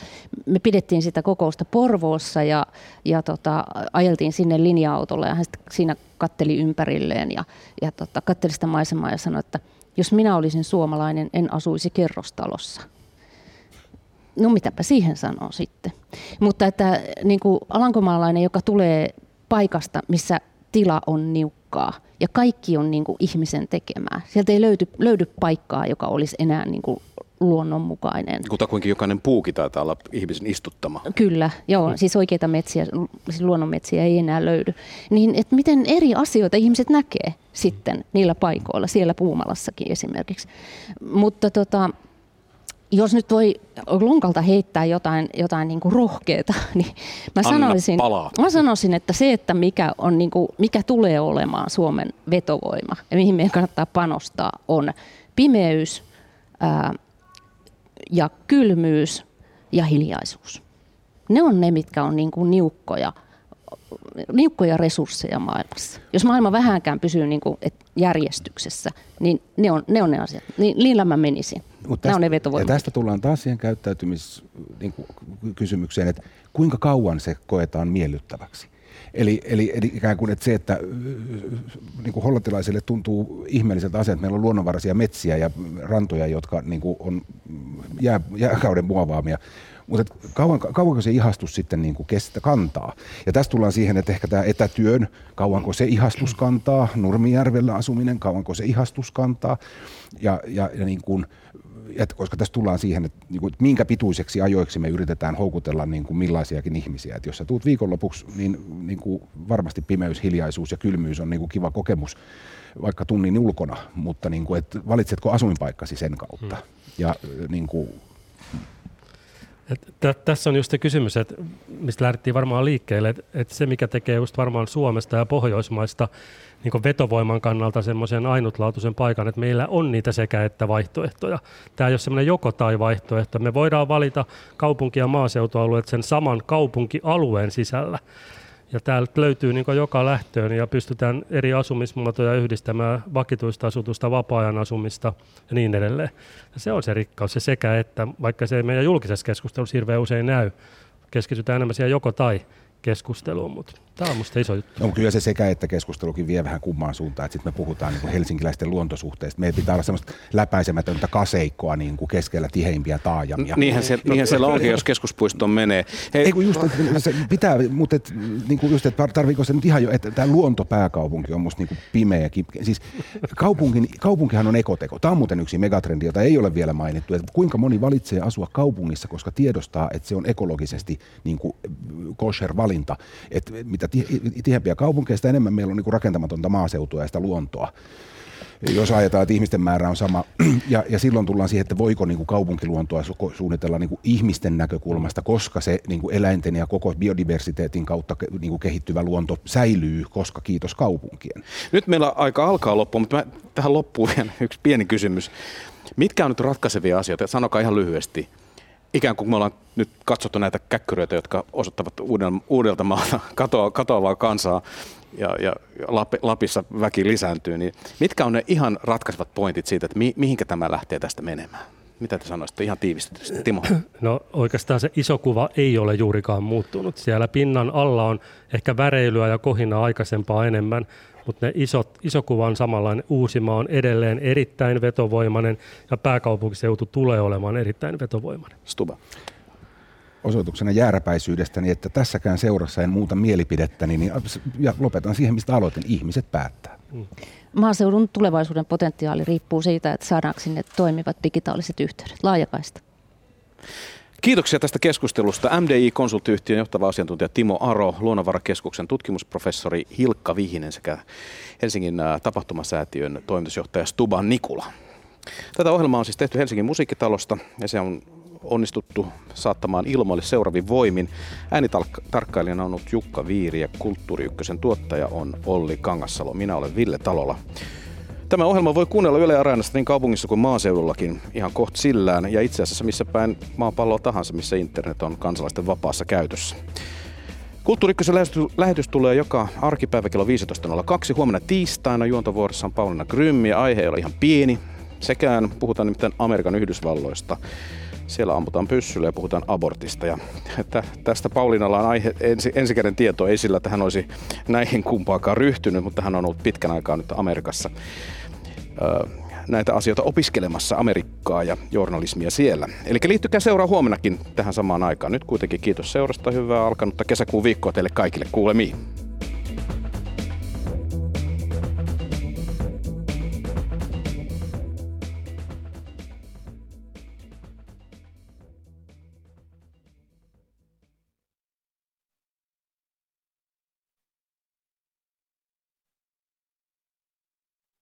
me pidettiin sitä kokousta Porvoossa ja, ja tota, ajeltiin sinne linja-autolla ja hän siinä katteli ympärilleen ja, ja tota, katteli sitä maisemaa ja sanoi, että jos minä olisin suomalainen, en asuisi kerrostalossa. No mitäpä siihen sanoo sitten. Mutta että niin kuin alankomaalainen, joka tulee paikasta, missä tila on niukkaa ja kaikki on niin kuin ihmisen tekemää. Sieltä ei löydy, löydy paikkaa, joka olisi enää niin kuin luonnonmukainen. Kutakuinkin jokainen puukin taitaa olla ihmisen istuttama. Kyllä, joo, mm. siis oikeita metsiä, siis luonnonmetsiä ei enää löydy. Niin, että miten eri asioita ihmiset näkee sitten niillä paikoilla, siellä Puumalassakin esimerkiksi. Mutta tota, jos nyt voi lunkalta heittää jotain, jotain niin kuin rohkeata, (laughs) niin mä sanoisin, mä sanoisin, että se, että mikä, on niin kuin, mikä tulee olemaan Suomen vetovoima ja mihin meidän kannattaa panostaa, on pimeys ää, ja kylmyys ja hiljaisuus. Ne on ne, mitkä on niin kuin niukkoja niukkoja resursseja maailmassa. Jos maailma vähänkään pysyy niin kuin, et järjestyksessä, niin ne on, ne on ne asiat. Niin, niillä mä menisin. Mut tästä, on ne ja tästä tullaan taas siihen käyttäytymiskysymykseen, niin että kuinka kauan se koetaan miellyttäväksi. Eli, eli, eli ikään kuin että se, että niin kuin hollantilaisille tuntuu ihmeelliseltä asiat, että meillä on luonnonvaraisia metsiä ja rantoja, jotka niin kuin on jää, jääkauden muovaamia, mutta kauan, kauanko se ihastus sitten niin kuin kestä, kantaa? Ja tästä tullaan siihen, että ehkä tämä etätyön, kauanko se ihastus kantaa, Nurmijärvellä asuminen, kauanko se ihastus kantaa. Ja, ja, ja niin kuin, että koska tässä tullaan siihen, että, niin kuin, että minkä pituiseksi ajoiksi me yritetään houkutella niin kuin millaisiakin ihmisiä. Että jos sä tuut viikonlopuksi, niin, niin kuin varmasti pimeys, hiljaisuus ja kylmyys on niin kuin kiva kokemus vaikka tunnin ulkona, mutta niin kuin, että valitsetko asuinpaikkasi sen kautta. Hmm. Ja niin kuin, et tässä on just se kysymys, että mistä lähdettiin varmaan liikkeelle, että, että se mikä tekee just varmaan Suomesta ja Pohjoismaista niin vetovoiman kannalta semmoisen ainutlaatuisen paikan, että meillä on niitä sekä että vaihtoehtoja. Tämä ei ole semmoinen joko tai vaihtoehto. Me voidaan valita kaupunki- ja maaseutualueet sen saman kaupunkialueen sisällä. Ja täältä löytyy niin joka lähtöön ja pystytään eri asumismuotoja yhdistämään, vakituista asutusta, vapaa-ajan asumista ja niin edelleen. Ja se on se rikkaus, se sekä että, vaikka se ei meidän julkisessa keskustelussa hirveän usein näy, keskitytään enemmän siihen joko tai keskusteluun, mutta tämä on minusta iso juttu. No, kyllä se sekä että keskustelukin vie vähän kummaan suuntaan, että sitten me puhutaan niin kuin helsinkiläisten luontosuhteista. Meidän pitää olla semmoista läpäisemätöntä kaseikkoa niin kuin keskellä tiheimpiä taajamia. Niinhän, se, niinhän siellä onkin, jos keskuspuistoon menee. Hei. Ei kun just, että se pitää, mutta et, niin kuin just, että tarviiko se nyt ihan jo, että tämä luontopääkaupunki on musta niin kuin pimeä. Siis kaupunkin, kaupunkihan on ekoteko. Tämä on muuten yksi megatrendi, jota ei ole vielä mainittu. Että kuinka moni valitsee asua kaupungissa, koska tiedostaa, että se on ekologisesti niin kuin kosher valinta. Että mitä tiheämpiä sitä enemmän meillä on niin kuin rakentamatonta maaseutua ja sitä luontoa. Jos ajatellaan, että ihmisten määrä on sama, ja, ja silloin tullaan siihen, että voiko niin kuin kaupunkiluontoa su- suunnitella niin kuin ihmisten näkökulmasta, koska se niin kuin eläinten ja koko biodiversiteetin kautta niin kuin kehittyvä luonto säilyy, koska kiitos kaupunkien. Nyt meillä aika alkaa loppua, mutta mä, tähän loppuun vielä yksi pieni kysymys. Mitkä on nyt ratkaisevia asioita? Sanokaa ihan lyhyesti ikään kuin me ollaan nyt katsottu näitä käkkyröitä, jotka osoittavat uudelta maalta (laughs) katoa, katoavaa kansaa ja, ja Lapissa väki lisääntyy, niin mitkä on ne ihan ratkaisevat pointit siitä, että mi, mihinkä tämä lähtee tästä menemään? Mitä te sanoisitte ihan tiivistetysti, Timo? (clears throat) No oikeastaan se iso kuva ei ole juurikaan muuttunut. Siellä pinnan alla on ehkä väreilyä ja kohinaa aikaisempaa enemmän, mutta ne isot, iso kuva on samanlainen. Uusimaa on edelleen erittäin vetovoimainen ja pääkaupunkiseutu tulee olemaan erittäin vetovoimainen. Stuba osoituksena jääräpäisyydestäni, että tässäkään seurassa en muuta mielipidettäni, niin ja lopetan siihen, mistä aloitin. Ihmiset päättää. Mm. Maaseudun tulevaisuuden potentiaali riippuu siitä, että saadaanko sinne toimivat digitaaliset yhteydet, laajakaista. Kiitoksia tästä keskustelusta. MDI-konsulttiyhtiön johtava asiantuntija Timo Aro, Luonnonvarakeskuksen tutkimusprofessori Hilkka Vihinen sekä Helsingin tapahtumasäätiön toimitusjohtaja Stuban Nikula. Tätä ohjelmaa on siis tehty Helsingin musiikkitalosta ja se on onnistuttu saattamaan ilmoille seuraavin voimin. Äänitarkkailijana on ollut Jukka Viiri ja Kulttuuri Ykkösen tuottaja on Olli Kangassalo. Minä olen Ville Talola. Tämä ohjelma voi kuunnella Yle Areenasta niin kaupungissa kuin maaseudullakin ihan kohta sillään ja itse asiassa missä päin maapalloa tahansa, missä internet on kansalaisten vapaassa käytössä. Kulttuurikkösen lähetys tulee joka arkipäivä kello 15.02. Huomenna tiistaina juontovuorossa on Pauliina Grym ja aihe ei ole ihan pieni. Sekään puhutaan nimittäin Amerikan Yhdysvalloista. Siellä ammutaan pyssyllä ja puhutaan abortista. Ja tästä Pauliinalla on aihe, ensi, ensikäden tieto, ei sillä, että hän olisi näihin kumpaakaan ryhtynyt, mutta hän on ollut pitkän aikaa nyt Amerikassa näitä asioita opiskelemassa Amerikkaa ja journalismia siellä. Eli liittykää seuraa huomenakin tähän samaan aikaan. Nyt kuitenkin kiitos seurasta, hyvää alkanutta kesäkuun viikkoa teille kaikille. Kuulemiin.